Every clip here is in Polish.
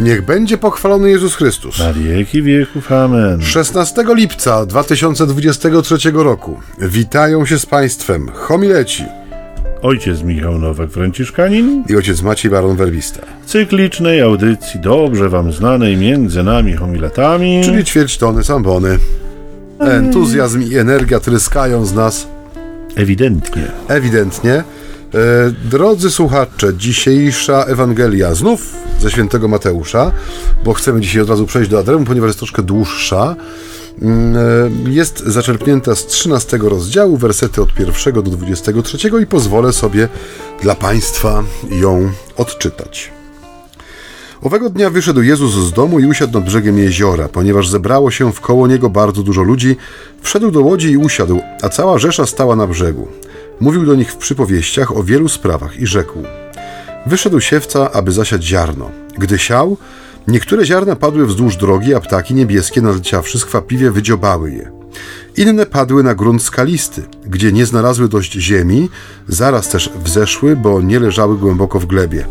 Niech będzie pochwalony Jezus Chrystus. Na wieki wieków. Amen. 16 lipca 2023 roku witają się z Państwem homileci Ojciec Michał Nowak-Franciszkanin i ojciec Maciej Baron Werbista, cyklicznej audycji dobrze wam znanej między nami homiletami. czyli ćwierć tony sambony. Entuzjazm i energia tryskają z nas Ewidentnie. ewidentnie. E, drodzy słuchacze, dzisiejsza Ewangelia znów ze świętego Mateusza, bo chcemy dzisiaj od razu przejść do Adremu, ponieważ jest troszkę dłuższa. Mm, e, Jest zaczerpnięta z 13 rozdziału, wersety od 1 do 23 i pozwolę sobie dla Państwa ją odczytać. Owego dnia wyszedł Jezus z domu i usiadł nad brzegiem jeziora. Ponieważ zebrało się wkoło niego bardzo dużo ludzi, wszedł do łodzi i usiadł, a cała rzesza stała na brzegu. Mówił do nich w przypowieściach o wielu sprawach i rzekł: Wyszedł siewca, aby zasiać ziarno. Gdy siał, niektóre ziarna padły wzdłuż drogi, a ptaki niebieskie, naleciawszy, skwapliwie wydziobały je. Inne padły na grunt skalisty, gdzie nie znalazły dość ziemi, zaraz też wzeszły, bo nie leżały głęboko w glebie.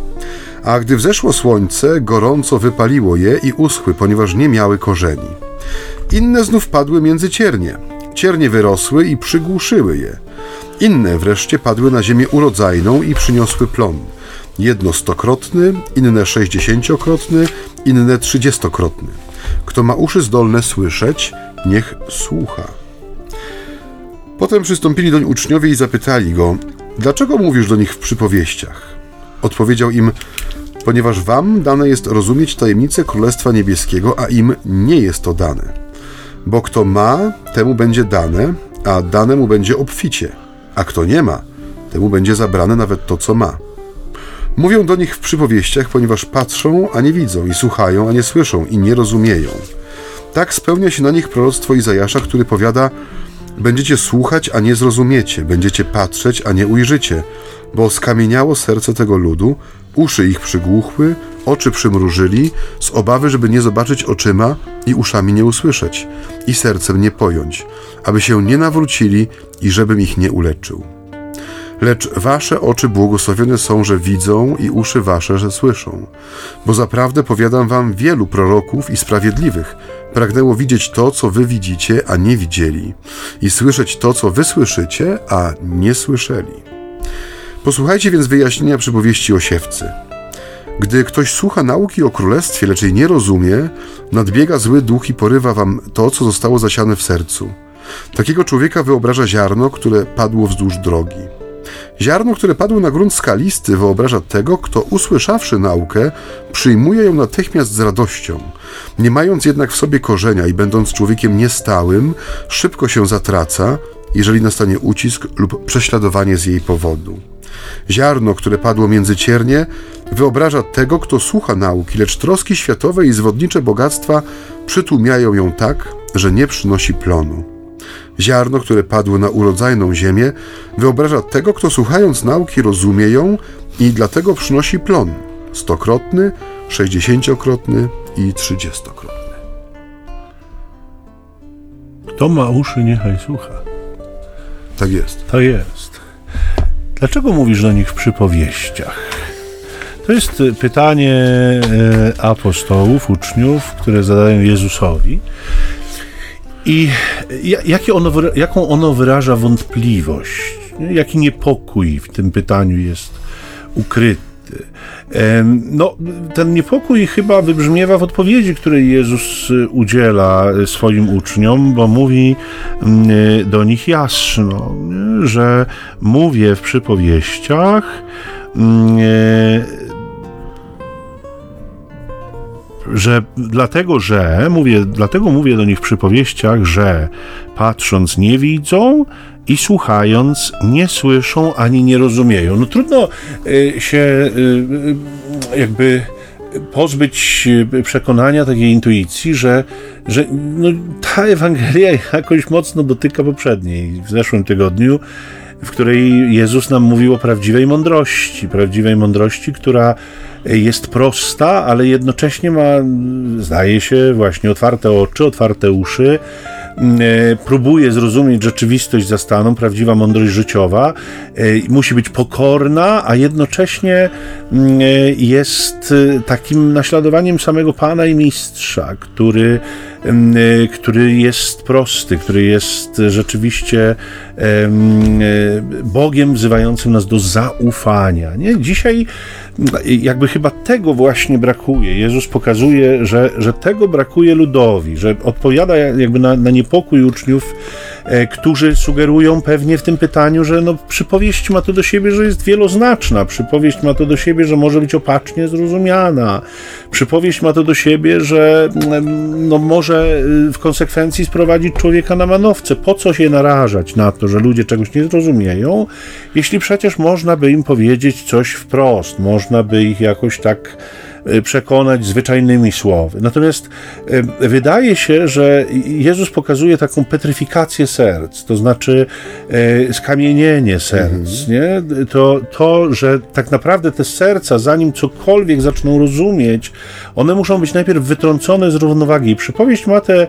A gdy wzeszło słońce, gorąco wypaliło je i uschły, ponieważ nie miały korzeni. Inne znów padły między ciernie. Ciernie wyrosły i przygłuszyły je. Inne wreszcie padły na ziemię urodzajną i przyniosły plon. Jedno stokrotny, inne sześćdziesięciokrotny, inne trzydziestokrotny. Kto ma uszy zdolne słyszeć, niech słucha. Potem przystąpili doń uczniowie i zapytali go, dlaczego mówisz do nich w przypowieściach? Odpowiedział im, ponieważ wam dane jest rozumieć tajemnicę Królestwa Niebieskiego, a im nie jest to dane. Bo kto ma, temu będzie dane, a danemu będzie obficie, a kto nie ma, temu będzie zabrane nawet to, co ma. Mówią do nich w przypowieściach, ponieważ patrzą, a nie widzą, i słuchają, a nie słyszą, i nie rozumieją. Tak spełnia się na nich proroctwo Izajasza, który powiada: Będziecie słuchać, a nie zrozumiecie, będziecie patrzeć, a nie ujrzycie, bo skamieniało serce tego ludu, uszy ich przygłuchły, oczy przymrużyli, z obawy, żeby nie zobaczyć oczyma i uszami nie usłyszeć, i sercem nie pojąć, aby się nie nawrócili i żebym ich nie uleczył. Lecz wasze oczy błogosławione są, że widzą, i uszy wasze, że słyszą. Bo zaprawdę powiadam wam, wielu proroków i sprawiedliwych pragnęło widzieć to, co wy widzicie, a nie widzieli, i słyszeć to, co wy słyszycie, a nie słyszeli. Posłuchajcie więc wyjaśnienia przypowieści o siewcy. Gdy ktoś słucha nauki o królestwie, lecz jej nie rozumie, nadbiega zły duch i porywa wam to, co zostało zasiane w sercu. Takiego człowieka wyobraża ziarno, które padło wzdłuż drogi. Ziarno, które padło na grunt skalisty, wyobraża tego, kto usłyszawszy naukę, przyjmuje ją natychmiast z radością. Nie mając jednak w sobie korzenia i będąc człowiekiem niestałym, szybko się zatraca, jeżeli nastanie ucisk lub prześladowanie z jej powodu. Ziarno, które padło między ciernie, wyobraża tego, kto słucha nauki, lecz troski światowe i zwodnicze bogactwa przytłumiają ją tak, że nie przynosi plonu. Ziarno, które padło na urodzajną ziemię, wyobraża tego, kto słuchając nauki rozumie ją i dlatego przynosi plon stokrotny, sześćdziesięciokrotny i trzydziestokrotny. Kto ma uszy, niechaj słucha. Tak jest. To jest. Dlaczego mówisz do nich w przypowieściach? To jest y, pytanie e, apostołów, uczniów, które zadają Jezusowi. I jakie ono, jaką ono wyraża wątpliwość, jaki niepokój w tym pytaniu jest ukryty. No, ten niepokój chyba wybrzmiewa w odpowiedzi, której Jezus y, udziela y, swoim uczniom, bo mówi mm, y, do nich jasno, że mówię w przypowieściach, że dlatego, że mówię, dlatego mówię do nich w przypowieściach, że patrząc nie widzą i słuchając nie słyszą ani nie rozumieją. No trudno y, się y, y, jakby pozbyć przekonania, takiej intuicji, że, że no, ta Ewangelia jakoś mocno dotyka poprzedniej. W zeszłym tygodniu w której Jezus nam mówił o prawdziwej mądrości, prawdziwej mądrości, która jest prosta, ale jednocześnie ma, zdaje się, właśnie otwarte oczy, otwarte uszy, próbuje zrozumieć rzeczywistość zastaną, prawdziwa mądrość życiowa, musi być pokorna, a jednocześnie jest takim naśladowaniem samego Pana i Mistrza, który który jest prosty, który jest rzeczywiście Bogiem wzywającym nas do zaufania. Nie? Dzisiaj jakby chyba tego właśnie brakuje. Jezus pokazuje, że, że tego brakuje ludowi, że odpowiada jakby na, na niepokój uczniów, e, którzy sugerują pewnie w tym pytaniu, że no, przypowieść ma to do siebie, że jest wieloznaczna, przypowieść ma to do siebie, że może być opacznie zrozumiana, przypowieść ma to do siebie, że mm, no, może y, w konsekwencji sprowadzić człowieka na manowce. Po co się narażać na to, że ludzie czegoś nie zrozumieją, jeśli przecież można by im powiedzieć coś wprost, można by ich jakoś tak e, przekonać zwyczajnymi słowy. Natomiast e, wydaje się, że Jezus pokazuje taką petryfikację serc, to znaczy e, skamienienie serc. Mhm. Nie? To, to, że tak naprawdę te serca, zanim cokolwiek zaczną rozumieć, one muszą być najpierw wytrącone z równowagi. Przypowieść ma tę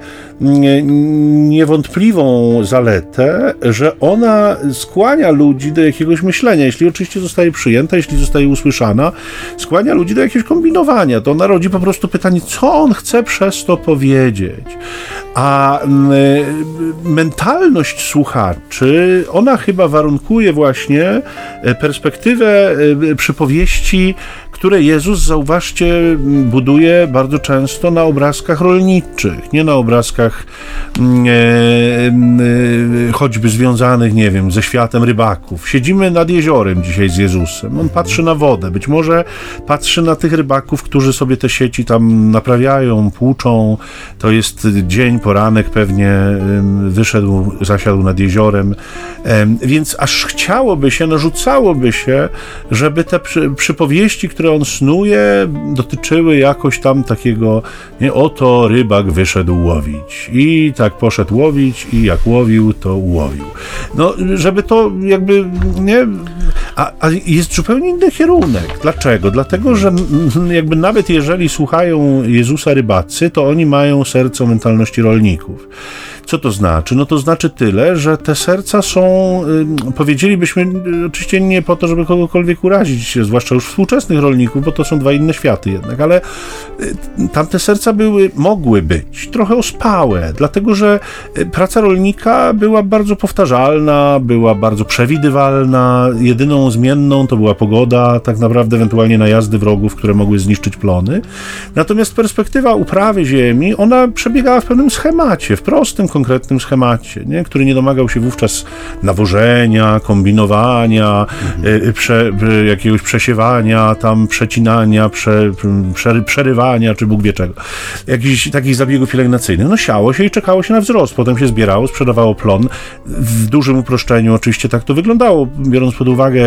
niewątpliwą zaletę, że ona skłania ludzi do jakiegoś myślenia, jeśli oczywiście zostaje przyjęta, jeśli zostaje usłyszana, skłania ludzi do jakiegoś kombinowania. To ona rodzi po prostu pytanie, co on chce przez to powiedzieć. A mentalność słuchaczy, ona chyba warunkuje właśnie e, perspektywę e, przypowieści które Jezus, zauważcie, buduje bardzo często na obrazkach rolniczych, nie na obrazkach mm, e, e, choćby związanych, nie wiem, ze światem rybaków. Siedzimy nad jeziorem dzisiaj z Jezusem. On patrzy na wodę, być może patrzy na tych rybaków, którzy sobie te sieci tam naprawiają, płuczą. To jest dzień, poranek pewnie, wyszedł, zasiadł nad jeziorem. Więc aż chciałoby się, narzucałoby się, żeby te przypowieści, które które on snuje, dotyczyły jakoś tam takiego, nie, oto rybak wyszedł łowić. I tak poszedł łowić i jak łowił, to łowił. No, żeby to jakby, nie, a, a jest zupełnie inny kierunek. Dlaczego? Dlatego, że jakby nawet jeżeli słuchają Jezusa rybacy, to oni mają serce mentalności rolników. Co to znaczy? No to znaczy tyle, że te serca są, powiedzielibyśmy, y, oczywiście nie po to, żeby kogokolwiek urazić, zwłaszcza już współczesnych rolników, bo to są dwa inne światy jednak, ale y, tamte serca były, mogły być trochę ospałe, dlatego że y, praca rolnika była bardzo powtarzalna, była bardzo przewidywalna, jedyną zmienną to była pogoda, tak naprawdę ewentualnie najazdy wrogów, które mogły zniszczyć plony. Natomiast perspektywa uprawy ziemi, ona przebiegała w pewnym schemacie, w prostym, konkretnym schemacie, nie? który nie domagał się wówczas nawożenia, kombinowania, mhm. prze, jakiegoś przesiewania, tam przecinania, prze, prze, przerywania, czy Bóg wie czego. Jakichś takich zabiegów pielęgnacyjnych. No siało się i czekało się na wzrost. Potem się zbierało, sprzedawało plon. W dużym uproszczeniu oczywiście tak to wyglądało, biorąc pod uwagę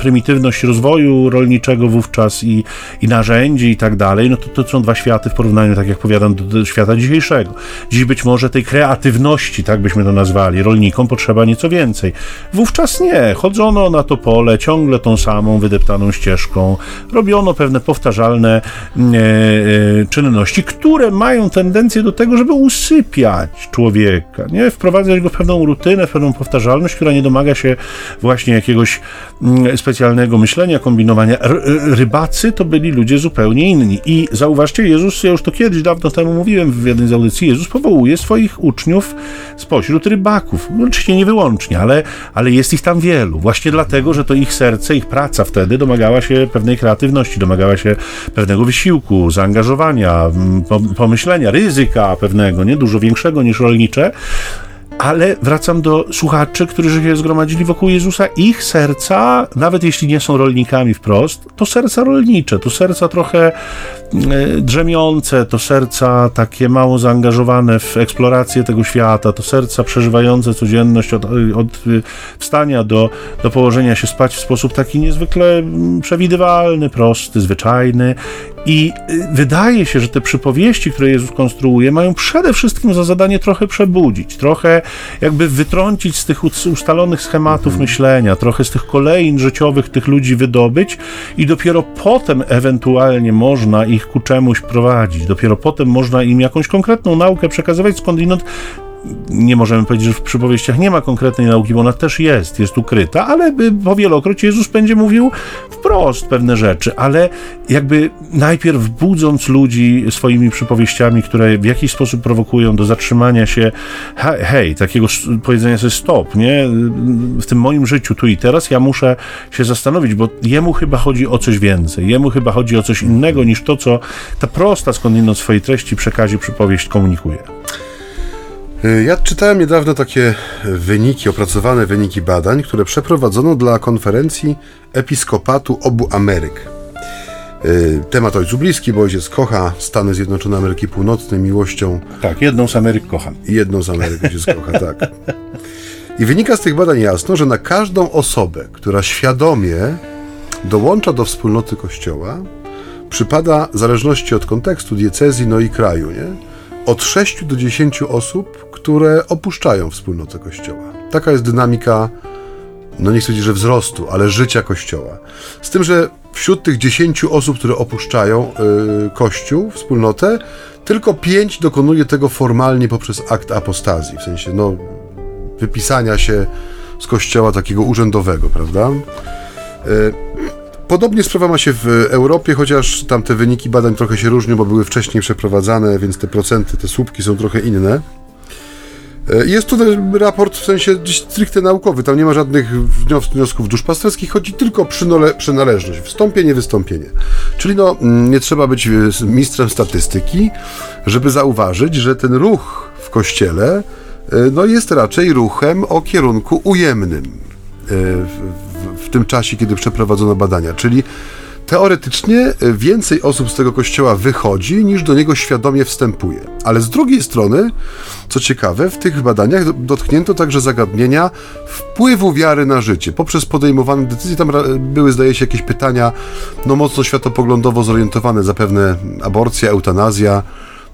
prymitywność rozwoju rolniczego wówczas i, i narzędzi i tak dalej, no to, to są dwa światy w porównaniu, tak jak powiadam, do, do świata dzisiejszego. Dziś być może tej kreacji kreatywności, tak byśmy to nazwali, rolnikom potrzeba nieco więcej. Wówczas nie, chodzono na to pole ciągle tą samą wydeptaną ścieżką, robiono pewne powtarzalne mm, e, e, czynności, które mają tendencję do tego, żeby usypiać człowieka, nie? wprowadzać go w pewną rutynę, w pewną powtarzalność, która nie domaga się właśnie jakiegoś mm, specjalnego myślenia, kombinowania. R rybacy to byli ludzie zupełnie inni. I zauważcie, Jezus, ja już to kiedyś dawno temu mówiłem w jednej z audycji, Jezus powołuje swoich uczniów uczniów spośród rybaków. Oczywiście nie wyłącznie, ale, ale jest ich tam wielu. Właśnie dlatego, że to ich serce, ich praca wtedy domagała się pewnej kreatywności, domagała się pewnego wysiłku, zaangażowania, pomyślenia, ryzyka pewnego, nie dużo większego niż rolnicze. Ale wracam do słuchaczy, którzy się zgromadzili wokół Jezusa. Ich serca, nawet jeśli nie są rolnikami wprost, to serca rolnicze, to serca trochę e, drzemiące, to serca takie mało zaangażowane w eksplorację tego świata, to serca przeżywające codzienność od, od wstania do, do położenia się spać w sposób taki niezwykle przewidywalny, prosty, zwyczajny. I y, wydaje się, że te przypowieści, które Jezus konstruuje, mają przede wszystkim za zadanie trochę przebudzić, trochę jakby wytrącić z tych ustalonych schematów mhm. myślenia, trochę z tych kolejn życiowych tych ludzi wydobyć i dopiero potem ewentualnie można ich ku czemuś prowadzić. Dopiero potem można im jakąś konkretną naukę przekazywać, skądinąd nie możemy powiedzieć, że w przypowieściach nie ma konkretnej nauki, bo ona też jest, jest ukryta, ale powielokroć Jezus będzie mówił wprost pewne rzeczy, ale jakby najpierw budząc ludzi swoimi przypowieściami, które w jakiś sposób prowokują do zatrzymania się, hej takiego powiedzenia sobie stop, nie? W tym moim życiu tu i teraz ja muszę się zastanowić, bo jemu chyba chodzi o coś więcej, jemu chyba chodzi o coś innego niż to, co ta prosta skądinąd swojej treści, przekazie, przypowieść komunikuje. Y, ja czytałem niedawno takie wyniki, opracowane wyniki badań, które przeprowadzono dla konferencji Episkopatu obu Ameryk. Y, temat ojcu bliski, bo ojciec kocha Stany Zjednoczone Ameryki Północnej miłością. Tak, jedną z Ameryk kocham. Jedną z Ameryk ojciec kocha, tak. I wynika z tych badań jasno, że na każdą osobę, która świadomie dołącza do wspólnoty Kościoła, przypada, w zależności od kontekstu, diecezji, no i kraju, nie? Od 6 do 10 osób, które opuszczają wspólnotę Kościoła. Taka jest dynamika, no nie chcę powiedzieć, że wzrostu, ale życia Kościoła. Z tym, że wśród tych 10 osób, które opuszczają yy, Kościół, wspólnotę, tylko 5 dokonuje tego formalnie poprzez akt apostazji, w sensie no, wypisania się z Kościoła takiego urzędowego, prawda? Podobnie sprawa ma się w Europie, chociaż tam te wyniki badań trochę się różnią, bo były wcześniej przeprowadzane, więc te procenty, te słupki są trochę inne. E, jest to raport w sensie stricte naukowy, tam nie ma żadnych wniosków duszpasterskich, chodzi tylko o przynależność, wstąpienie, wystąpienie. Czyli no, mm, nie trzeba być e, mistrzem statystyki, żeby zauważyć, że ten ruch w kościele e, no, jest raczej ruchem o kierunku ujemnym w tym czasie, kiedy przeprowadzono badania. Czyli teoretycznie e, więcej osób z tego kościoła wychodzi, niż do niego świadomie wstępuje. Ale z drugiej strony, co ciekawe, w tych badaniach dotknięto także zagadnienia wpływu wiary na życie. Poprzez podejmowane decyzje, tam były, zdaje się, jakieś pytania, no mocno światopoglądowo zorientowane, zapewne aborcja, eutanazja,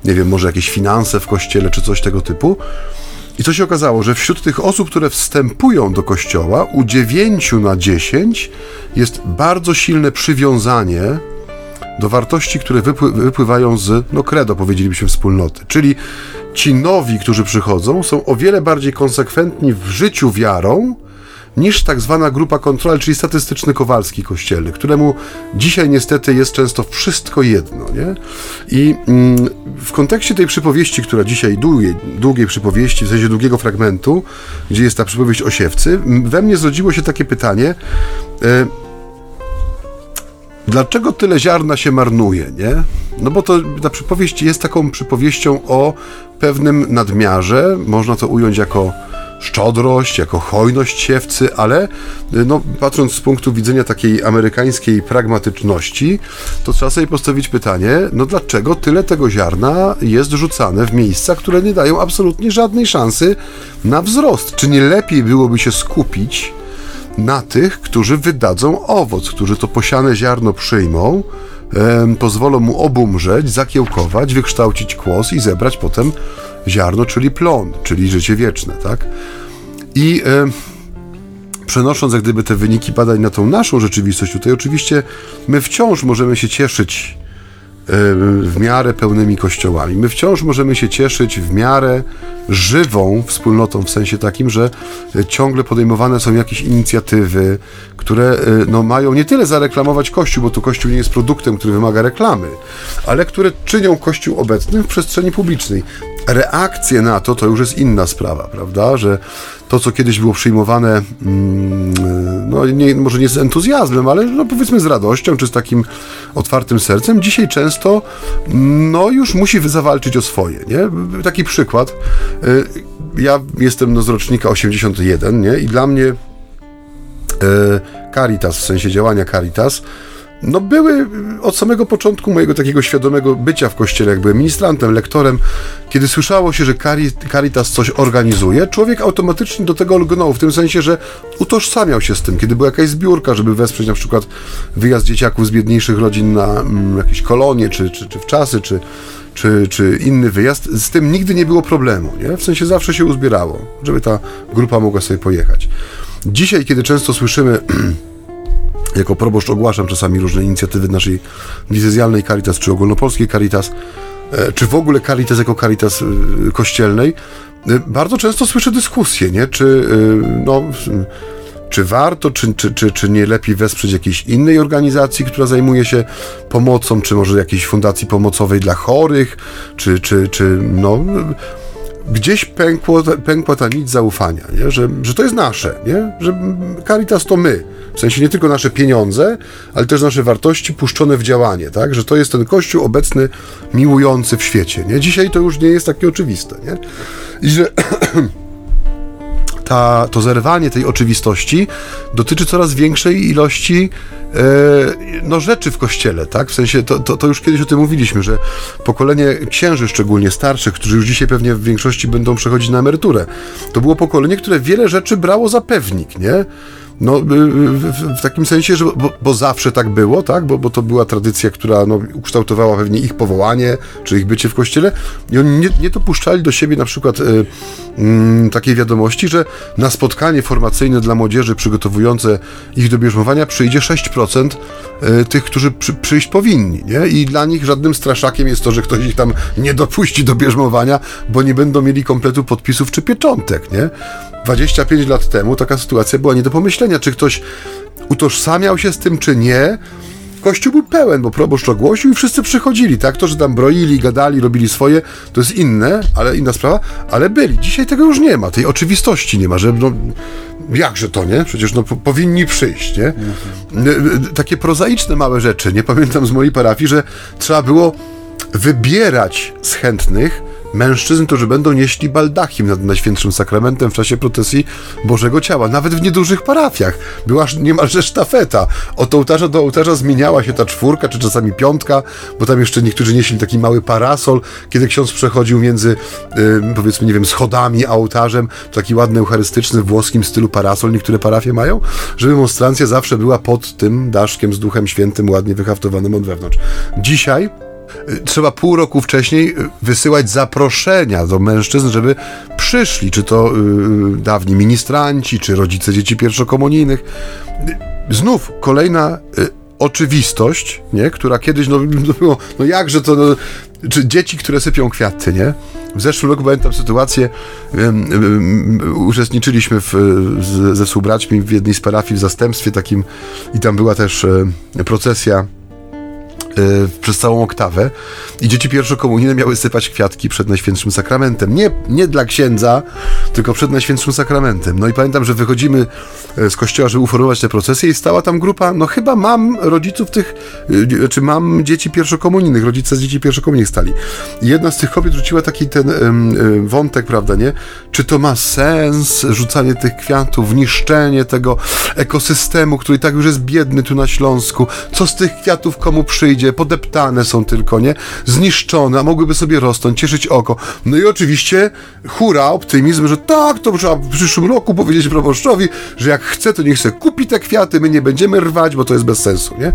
nie wiem, może jakieś finanse w kościele, czy coś tego typu. I co się okazało, że wśród tych osób, które wstępują do kościoła, u 9 na 10 jest bardzo silne przywiązanie do wartości, które wypły wypływają z, no credo, powiedzielibyśmy, wspólnoty. Czyli ci nowi, którzy przychodzą, są o wiele bardziej konsekwentni w życiu wiarą, niż tak zwana grupa kontroli, czyli statystyczny Kowalski kościelny, któremu dzisiaj niestety jest często wszystko jedno. Nie? I mm, w kontekście tej przypowieści, która dzisiaj, długiej, długiej przypowieści, w sensie długiego fragmentu, gdzie jest ta przypowieść o siewcy, we mnie zrodziło się takie pytanie, e, Dlaczego tyle ziarna się marnuje, nie? No bo to ta przypowieść jest taką przypowieścią o pewnym nadmiarze, można to ująć jako szczodrość, jako hojność siewcy, ale no, patrząc z punktu widzenia takiej amerykańskiej pragmatyczności, to trzeba sobie postawić pytanie, no dlaczego tyle tego ziarna jest rzucane w miejsca, które nie dają absolutnie żadnej szansy na wzrost? Czy nie lepiej byłoby się skupić na tych, którzy wydadzą owoc, którzy to posiane ziarno przyjmą, pozwolą mu obumrzeć, zakiełkować, wykształcić kłos i zebrać potem ziarno, czyli plon, czyli życie wieczne, tak? I e, przenosząc jak gdyby te wyniki badań na tą naszą rzeczywistość tutaj, oczywiście my wciąż możemy się cieszyć w miarę pełnymi kościołami. My wciąż możemy się cieszyć w miarę żywą wspólnotą, w sensie takim, że ciągle podejmowane są jakieś inicjatywy, które e, no, mają nie tyle zareklamować Kościół, bo tu Kościół nie jest produktem, który wymaga reklamy, ale które czynią Kościół obecnym w przestrzeni publicznej. Reakcje na to to już jest inna sprawa, prawda? Że to, co kiedyś było przyjmowane, mm, no nie, może nie z entuzjazmem, ale no powiedzmy z radością, czy z takim otwartym sercem, dzisiaj często no już musi zawalczyć o swoje, nie? Taki przykład. Y, ja jestem no, z rocznika 81, nie? I dla mnie y, Caritas, w sensie działania Caritas, no były od samego początku mojego takiego świadomego bycia w kościele, jak byłem ministrantem, lektorem, kiedy słyszało się, że Caritas coś organizuje, człowiek automatycznie do tego lgnął, w tym sensie, że utożsamiał się z tym, kiedy była jakaś zbiórka, żeby wesprzeć na przykład wyjazd dzieciaków z biedniejszych rodzin na mm, jakieś kolonie, czy, czy, czy w czasy, czy, czy, czy inny wyjazd, z tym nigdy nie było problemu, nie? W sensie zawsze się uzbierało, żeby ta grupa mogła sobie pojechać. Dzisiaj, kiedy często słyszymy jako proboszcz ogłaszam czasami różne inicjatywy naszej diecezjalnej Caritas, czy ogólnopolskiej Caritas, e, czy w ogóle Caritas jako Caritas e, kościelnej, bardzo często słyszę dyskusje, nie? Czy, no, czy warto, czy, czy, czy, czy nie lepiej wesprzeć jakiejś innej organizacji, która zajmuje się pomocą, czy może jakiejś fundacji pomocowej dla chorych, czy, czy, czy no, gdzieś pękło, pękła ta nić zaufania, nie? Że, że to jest nasze, nie? że Caritas to my. W sensie nie tylko nasze pieniądze, ale też nasze wartości puszczone w działanie, tak? że to jest ten Kościół obecny, miłujący w świecie. Nie? Dzisiaj to już nie jest takie oczywiste. Nie? I że ta, to zerwanie tej oczywistości dotyczy coraz większej ilości e, no, rzeczy w kościele, tak? W sensie, to, to, to, już kiedyś o tym mówiliśmy, że pokolenie księży, szczególnie starszych, którzy już dzisiaj pewnie w większości będą przechodzić na emeryturę, to było pokolenie, które wiele rzeczy brało za pewnik, nie? No, y, w, w, takim sensie, że bo, bo, zawsze tak było, tak? Bo, bo to była tradycja, która no, ukształtowała pewnie ich powołanie, czy ich bycie w kościele i oni nie, nie dopuszczali do siebie na przykład y, y, takiej wiadomości, że na spotkanie formacyjne dla młodzieży przygotowujące ich do bierzmowania przyjdzie 6% y, tych, którzy przy, przyjść powinni, nie? I dla nich żadnym straszakiem jest to, że ktoś ich tam nie dopuści do bierzmowania, bo nie będą mieli kompletu podpisów czy pieczątek, nie? 25 lat temu taka sytuacja była nie do pomyślenia, czy ktoś utożsamiał się z tym, czy nie. Kościół był pełen, bo proboszcz ogłosił i wszyscy przychodzili, tak? To, że tam broili, gadali, robili swoje, to jest inne, ale inna sprawa, ale byli. Dzisiaj tego już nie ma, tej oczywistości nie ma, że no, jakże to, nie? Przecież no, powinni przyjść, nie? Mhm. Takie prozaiczne małe rzeczy, nie pamiętam z mojej parafii, że trzeba było wybierać z chętnych, mężczyzn, którzy będą nieśli baldachim nad Najświętszym Sakramentem w czasie procesji Bożego Ciała. Nawet w niedużych parafiach była niemalże sztafeta. Od ołtarza do ołtarza zmieniała się ta czwórka, czy czasami piątka, bo tam jeszcze niektórzy nieśli taki mały parasol, kiedy ksiądz przechodził między, yy, powiedzmy, nie wiem, schodami a ołtarzem, taki ładny, eucharystyczny, w włoskim stylu parasol niektóre parafie mają, żeby monstrancja zawsze była pod tym daszkiem z Duchem Świętym, ładnie wyhaftowanym od wewnątrz. Dzisiaj trzeba pół roku wcześniej y, wysyłać zaproszenia do mężczyzn, żeby przyszli, czy to yy, dawni ministranci, czy rodzice dzieci pierwszokomunijnych. Znów kolejna yy, oczywistość, nie? która kiedyś no, no no jakże to, no, czy dzieci, które sypią kwiaty, nie? W zeszłym roku pamiętam sytuację, uczestniczyliśmy w, z, ze współbraćmi w jednej z parafii w zastępstwie takim i tam była też procesja Y, przez całą oktawę i dzieci pierwszokomunijne miały sypać kwiatki przed Najświętszym Sakramentem. Nie, nie dla księdza, tylko przed Najświętszym Sakramentem. No i pamiętam, że wychodzimy y, z kościoła, żeby uformować tę procesję i stała tam grupa, no chyba mam rodziców tych, y, czy mam dzieci pierwszokomunijnych, rodzice z dzieci pierwszokomunijnych stali. Jedna z tych kobiet rzuciła taki ten wątek, prawda, nie? Czy to ma sens, rzucanie tych kwiatów, niszczenie tego ekosystemu, który tak już jest biedny tu na Śląsku? Co z tych kwiatów komu przyjdzie? Podeptane są tylko, nie? Zniszczone, a mogłyby sobie rosnąć, cieszyć oko. No i oczywiście hura, optymizm, że tak, to trzeba w przyszłym roku powiedzieć proboszczowi, że jak chce, to niech sobie kupi te kwiaty, my nie będziemy rwać, bo to jest bez sensu, nie?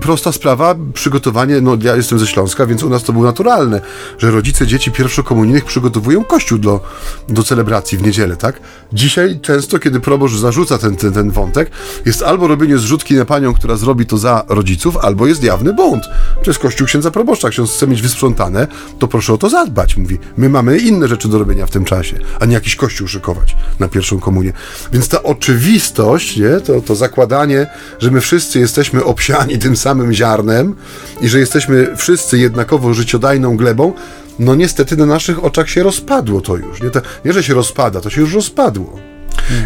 Prosta sprawa, przygotowanie, no ja jestem ze Śląska, więc u nas to było naturalne, że rodzice dzieci pierwszokomunijnych przygotowują kościół do, do celebracji w niedzielę, tak? Dzisiaj często, kiedy proboszcz zarzuca ten, ten, ten wątek, jest albo robienie zrzutki na panią, która zrobi to za rodziców, albo jest jawny bunt. Jest kościół księdza proboszcza, ksiądz chce mieć wysprzątane, to proszę o to zadbać, mówi. My mamy inne rzeczy do robienia w tym czasie, a nie jakiś kościół szykować na pierwszą komunię. Więc ta oczywistość, nie? To, to zakładanie, że my wszyscy jesteśmy obsiani tym samym ziarnem i że jesteśmy wszyscy jednakowo życiodajną glebą, no niestety na naszych oczach się rozpadło to już. Nie, to, nie że się rozpada, to się już rozpadło.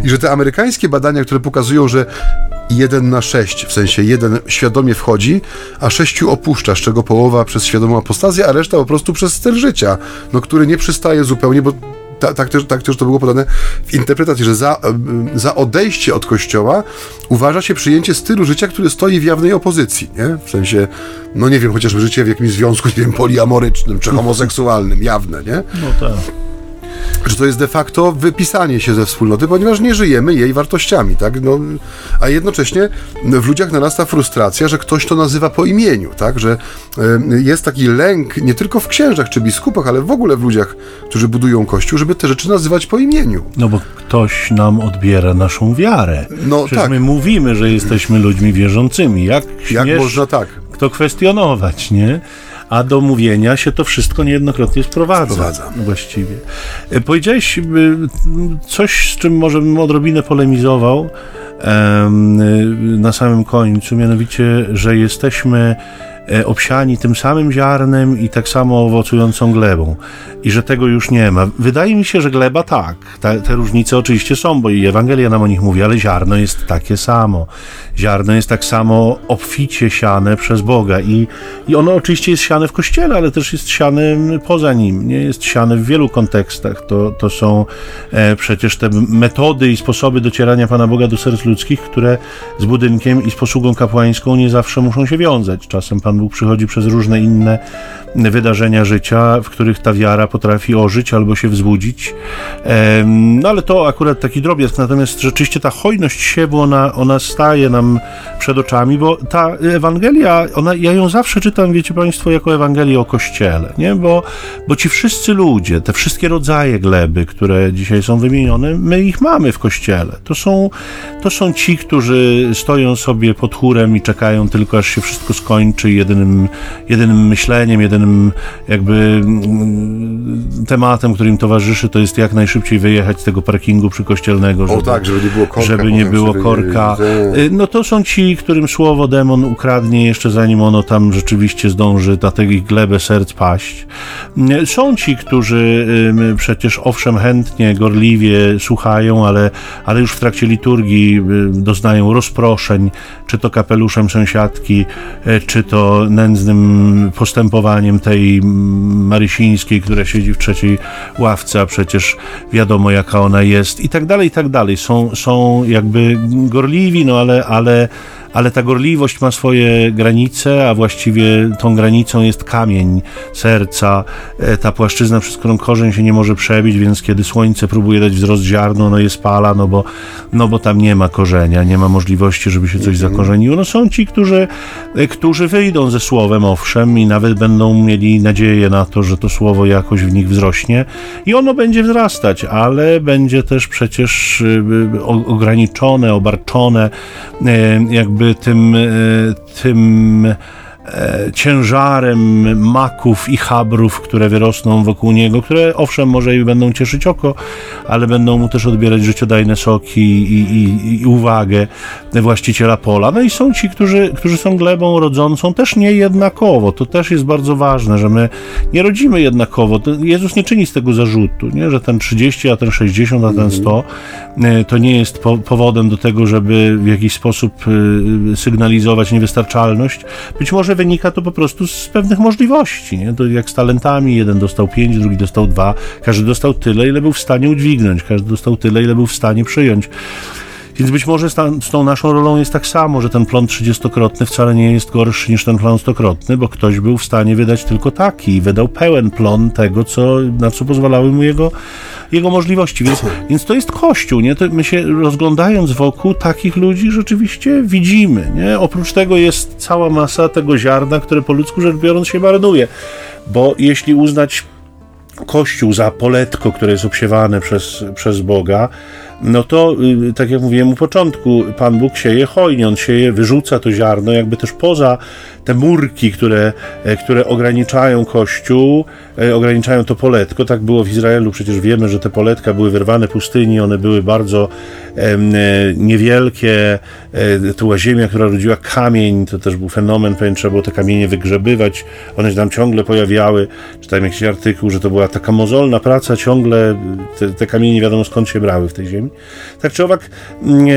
I że te amerykańskie badania, które pokazują, że jeden na sześć, w sensie jeden świadomie wchodzi, a sześciu opuszcza, z czego połowa przez świadomą apostazję, a reszta po prostu przez styl życia, no, który nie przystaje zupełnie, bo ta, tak, też, tak też to było podane w interpretacji, że za, za odejście od kościoła uważa się przyjęcie stylu życia, który stoi w jawnej opozycji, nie? W sensie, no nie wiem, chociażby życie w jakimś związku, nie wiem, poliamorycznym czy homoseksualnym, jawne, nie? No tak że to jest de facto wypisanie się ze wspólnoty, ponieważ nie żyjemy jej wartościami, tak? No, a jednocześnie w ludziach narasta frustracja, że ktoś to nazywa po imieniu, tak? Że jest taki lęk nie tylko w księżach czy biskupach, ale w ogóle w ludziach, którzy budują kościół, żeby te rzeczy nazywać po imieniu. No bo ktoś nam odbiera naszą wiarę. No Przecież tak. my mówimy, że jesteśmy ludźmi wierzącymi. Jak, Jak można tak? Kto kwestionować, nie? A do mówienia się to wszystko niejednokrotnie sprowadza. Sprowadza. Właściwie. E, Powiedziałeś y, coś, z czym może bym odrobinę polemizował em, y, na samym końcu, mianowicie, że jesteśmy e, obsiani tym samym ziarnem i tak samo owocującą glebą i że tego już nie ma. Wydaje mi się, że gleba tak. Ta, te różnice oczywiście są, bo i Ewangelia nam o nich mówi, ale ziarno jest takie samo. Ziarno jest tak samo obficie siane przez Boga i, i ono oczywiście jest siane w Kościele, ale też jest siane poza nim. Nie jest siane w wielu kontekstach. To, to są e, przecież te metody i sposoby docierania Pana Boga do serc ludzkich, które z budynkiem i z posługą kapłańską nie zawsze muszą się wiązać. Czasem Pan Bóg przychodzi przez różne inne wydarzenia życia, w których ta wiara potrafi ożyć albo się wzbudzić. No ale to akurat taki drobiazg, natomiast rzeczywiście ta hojność siewu, ona, ona staje nam przed oczami, bo ta Ewangelia, ona, ja ją zawsze czytam, wiecie Państwo, jako Ewangelię o Kościele, nie? Bo, bo ci wszyscy ludzie, te wszystkie rodzaje gleby, które dzisiaj są wymienione, my ich mamy w Kościele. To są, to są ci, którzy stoją sobie pod chórem i czekają tylko, aż się wszystko skończy i jedynym, jedynym myśleniem, jedynym jakby mm, tematem, który im towarzyszy, to jest jak najszybciej wyjechać z tego parkingu przykościelnego, żeby, O tak, żeby nie było korka. żeby nie było korka. Y, No to są ci, którym słowo demon ukradnie jeszcze zanim ono tam rzeczywiście zdąży na tę ich glebę serc paść. Y, Są ci, którzy przecież owszem chętnie, gorliwie słuchają, ale, ale już w trakcie liturgii y, doznają rozproszeń, czy to kapeluszem sąsiadki, czy to nędznym postępowaniem tej Marysińskiej, która siedzi w trzeciej ławce, a przecież wiadomo jaka ona jest i tak dalej, i tak dalej. Są, są jakby gorliwi, no ale, ale, ale ta gorliwość ma swoje granice, a właściwie tą granicą jest kamień serca, e, ta płaszczyzna, przez którą korzeń się nie może przebić, więc kiedy słońce próbuje dać wzrost ziarnu, no je spala, no bo, no bo tam nie ma korzenia, nie ma możliwości, żeby się coś zakorzeniło. No są ci, którzy, e, którzy wyjdą ze słowem, owszem, i nawet będą mieli nadzieję na to, że to słowo jakoś w nich wzrośnie i ono będzie wzrastać, ale będzie też przecież y, o- ograniczone, obarczone e, jakby tym, e, tym ciężarem maków i chabrów, które wyrosną wokół niego, które owszem może i będą cieszyć oko, ale będą mu też odbierać życiodajne soki i, i, i uwagę właściciela pola. No i są ci, którzy, którzy są glebą rodzącą też nie jednakowo. To też jest bardzo ważne, że my nie rodzimy jednakowo. Jezus nie czyni z tego zarzutu, nie? że ten 30, a ten 60, a ten 100 e, to nie jest po, powodem do tego, żeby w jakiś sposób e, sygnalizować niewystarczalność. Być może wynika to po prostu z pewnych możliwości. Nie? To jak z talentami, jeden dostał 5, drugi dostał 2, każdy dostał tyle, ile był w stanie udźwignąć, każdy dostał tyle, ile był w stanie przyjąć. Więc być może z, ta, z tą naszą rolą jest tak samo, że ten plon trzydziestokrotny wcale nie jest gorszy niż ten plon stokrotny, bo ktoś był w stanie wydać tylko taki i wydał pełen plon tego, co, na co pozwalały mu jego, jego możliwości. Więc, więc to jest Kościół, nie? To my się rozglądając wokół takich ludzi rzeczywiście widzimy, nie? Oprócz tego jest cała masa tego ziarna, które po ludzku rzecz biorąc się marnuje. Bo jeśli uznać Kościół za poletko, które jest obsiewane przez, przez Boga, no to, y, tak jak mówiłem u początku, Pan Bóg sieje hojnie, On sieje, wyrzuca to ziarno jakby też poza te murki, które, e, które ograniczają Kościół, e, ograniczają to poletko. Tak było w Izraelu, przecież wiemy, że te poletka były wyrwane pustyni, one były bardzo e, niewielkie, to była ziemia, która rodziła kamień, to też był fenomen, pewien trzeba było te kamienie wygrzebywać, one się tam ciągle pojawiały, czytałem jakiś artykuł, że to była taka mozolna praca, ciągle te, te kamienie nie wiadomo skąd się brały w tej ziemi. Tak czy owak, mm, e, e,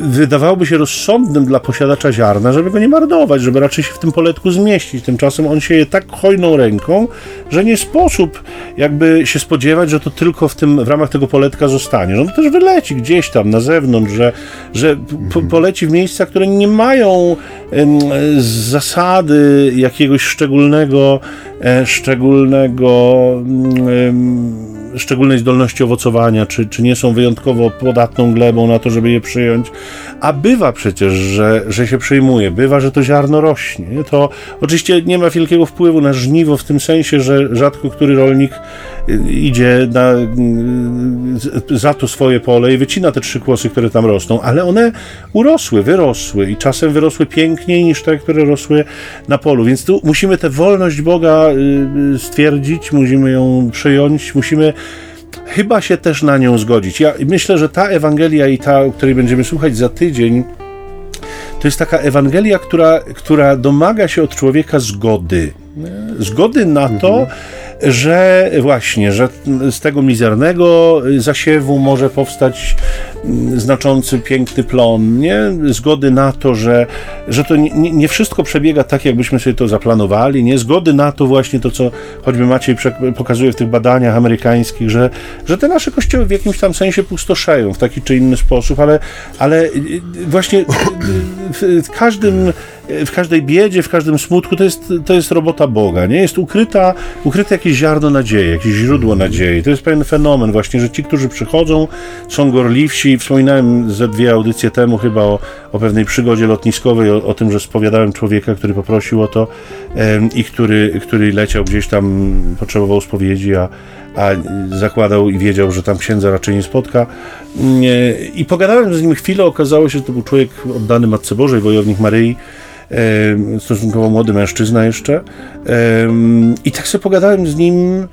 wydawałoby się rozsądnym dla posiadacza ziarna, żeby go nie marnować, żeby raczej się w tym poletku zmieścić. Tymczasem on sieje tak hojną ręką, że nie sposób jakby się spodziewać, że to tylko w, tym, w ramach tego poletka zostanie. Że on też wyleci gdzieś tam na zewnątrz, że, że po, poleci w miejsca, które nie mają zasady jakiegoś szczególnego, e, szczególnego em, szczególnej zdolności owocowania, czy, czy nie są wyjątkowo podatną glebą na to, żeby je przyjąć. A bywa przecież, że, że się przyjmuje, bywa, że to ziarno rośnie. To oczywiście nie ma wielkiego wpływu na żniwo w tym sensie, że rzadko który rolnik y, idzie na, y, za to swoje pole i wycina te trzy kłosy, które tam rosną, ale one urosły, wyrosły i czasem wyrosły piękniej niż te, które rosły na polu. Więc tu musimy tę wolność Boga y, stwierdzić, musimy ją przyjąć, musimy chyba się też na nią zgodzić. Ja myślę, że ta Ewangelia i ta, o której będziemy słuchać za tydzień, to jest taka Ewangelia, która, która domaga się od człowieka zgody. Zgody na to, mhm że właśnie, że z tego mizernego zasiewu może powstać znaczący, piękny plon, nie? Zgody na to, że, że to nie, nie wszystko przebiega tak, jakbyśmy sobie to zaplanowali, nie? Zgody na to właśnie to, co choćby Maciej pokazuje w tych badaniach amerykańskich, że, że te nasze kościoły w jakimś tam sensie pustoszeją w taki czy inny sposób, ale, ale y, y, właśnie w każdym w każdej biedzie, w każdym smutku to jest, to jest robota Boga, nie? Jest ukryta, ukryte jakieś ziarno nadziei, jakieś źródło nadziei. To jest pewien fenomen właśnie, że ci, którzy przychodzą, są gorliwsi. Wspominałem ze dwie audycje temu chyba o, o pewnej przygodzie lotniskowej, o, o tym, że spowiadałem człowieka, który poprosił o to i który, który leciał gdzieś tam, potrzebował spowiedzi, a, a zakładał i wiedział, że tam księdza raczej nie spotka. I pogadałem z nim chwilę, okazało się, że to był człowiek oddany Matce Bożej, wojownik Maryi, stosunkowo młody mężczyzna jeszcze. I tak sobie pogadałem z nim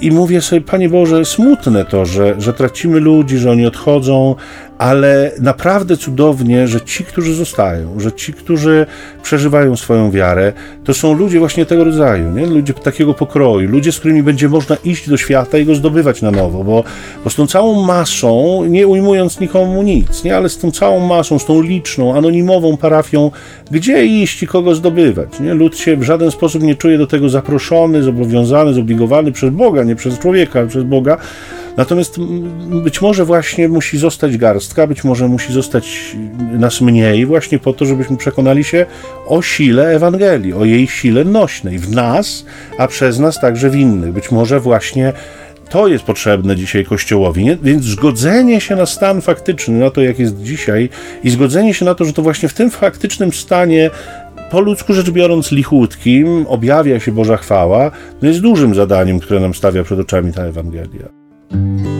i mówię sobie, Panie Boże, smutne to, że, że tracimy ludzi, że oni odchodzą, ale naprawdę cudownie, że ci, którzy zostają, że ci, którzy przeżywają swoją wiarę, to są ludzie właśnie tego rodzaju, nie? ludzie takiego pokroju, ludzie, z którymi będzie można iść do świata i go zdobywać na nowo, bo, bo z tą całą masą, nie ujmując nikomu nic, nie? ale z tą całą masą, z tą liczną, anonimową parafią, gdzie iść i kogo zdobywać? Nie? Lud się w żaden sposób nie czuje do tego zaproszony, zobowiązany, zobligowany przez Boga, nie przez człowieka, ale przez Boga, Natomiast być może właśnie musi zostać garstka, być może musi zostać nas mniej, właśnie po to, żebyśmy przekonali się o sile Ewangelii, o jej sile nośnej w nas, a przez nas także w innych. Być może właśnie to jest potrzebne dzisiaj Kościołowi, nie? więc zgodzenie się na stan faktyczny, na to jak jest dzisiaj i zgodzenie się na to, że to właśnie w tym faktycznym stanie po ludzku rzecz biorąc lichutkim objawia się Boża chwała, no jest dużym zadaniem, które nam stawia przed oczami ta Ewangelia. I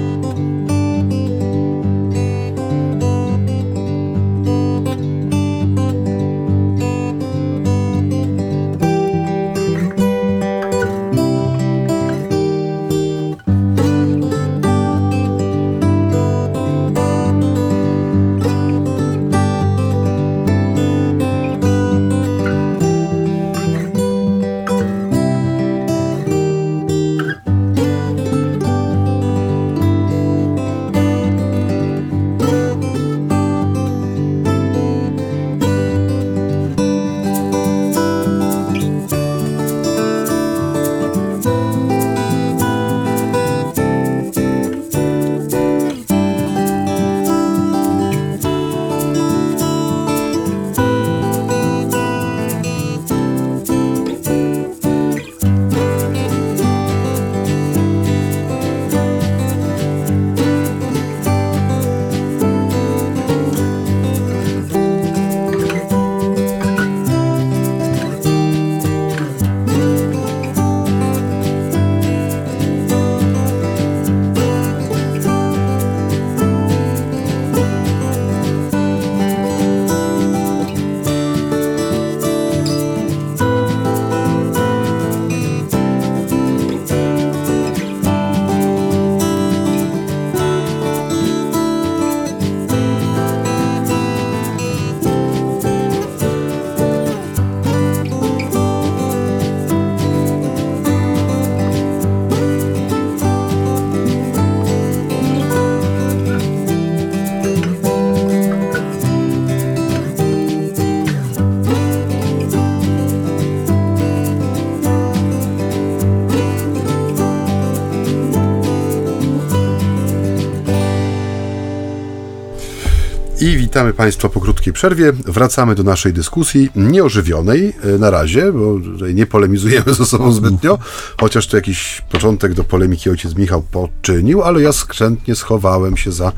witamy Państwa po krótkiej przerwie. Wracamy do naszej dyskusji, nieożywionej e, na razie, bo nie polemizujemy ze sobą zbytnio, chociaż tu jakiś początek do polemiki ojciec Michał poczynił, ale ja skrzętnie schowałem się za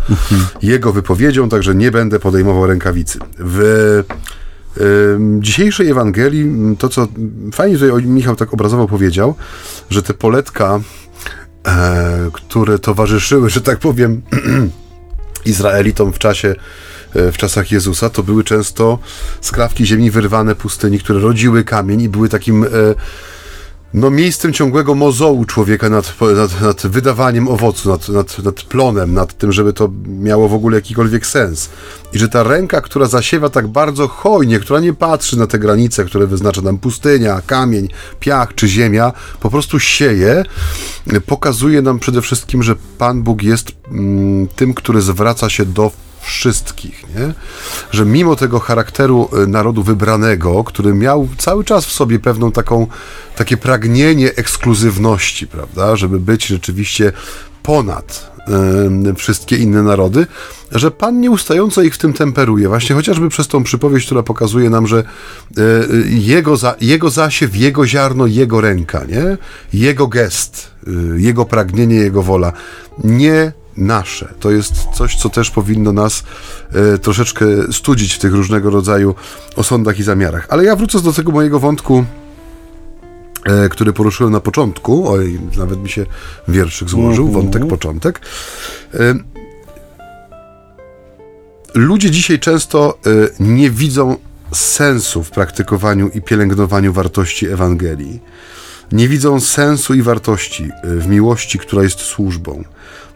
jego wypowiedzią, także nie będę podejmował rękawicy. W dzisiejszej Ewangelii, to co fajnie tutaj Michał tak obrazowo powiedział, że te poletka, e, które towarzyszyły, że tak powiem, Izraelitom w czasie w czasach Jezusa, to były często skrawki ziemi wyrwane pustyni, które rodziły kamień i były takim e, no, miejscem ciągłego mozołu człowieka nad, nad, nad wydawaniem owocu, nad, nad, nad plonem, nad tym, żeby to miało w ogóle jakikolwiek sens. I że ta ręka, która zasiewa tak bardzo hojnie, która nie patrzy na te granice, które wyznacza nam pustynia, kamień, piach czy ziemia, po prostu sieje, pokazuje nam przede wszystkim, że Pan Bóg jest mm, tym, który zwraca się do wszystkich, nie? że mimo tego charakteru y, narodu wybranego, który miał cały czas w sobie pewną taką, takie pragnienie ekskluzywności, prawda, żeby być rzeczywiście ponad y, wszystkie inne narody, że Pan nieustająco ich w tym temperuje, właśnie chociażby przez tą przypowieść, która pokazuje nam, że y, jego, za, jego zasiew, jego ziarno, jego ręka, nie? jego gest, jego pragnienie, jego wola nie nasze. To jest coś, co też powinno nas e, troszeczkę studzić w tych różnego rodzaju osądach i zamiarach. Ale ja wrócę do tego mojego wątku, e, który poruszyłem na początku. Oj, nawet mi się wierszyk złożył, mhm. wątek, początek. E, ludzie dzisiaj często e, nie widzą sensu w praktykowaniu i pielęgnowaniu wartości Ewangelii. Nie widzą sensu i wartości e, w miłości, która jest służbą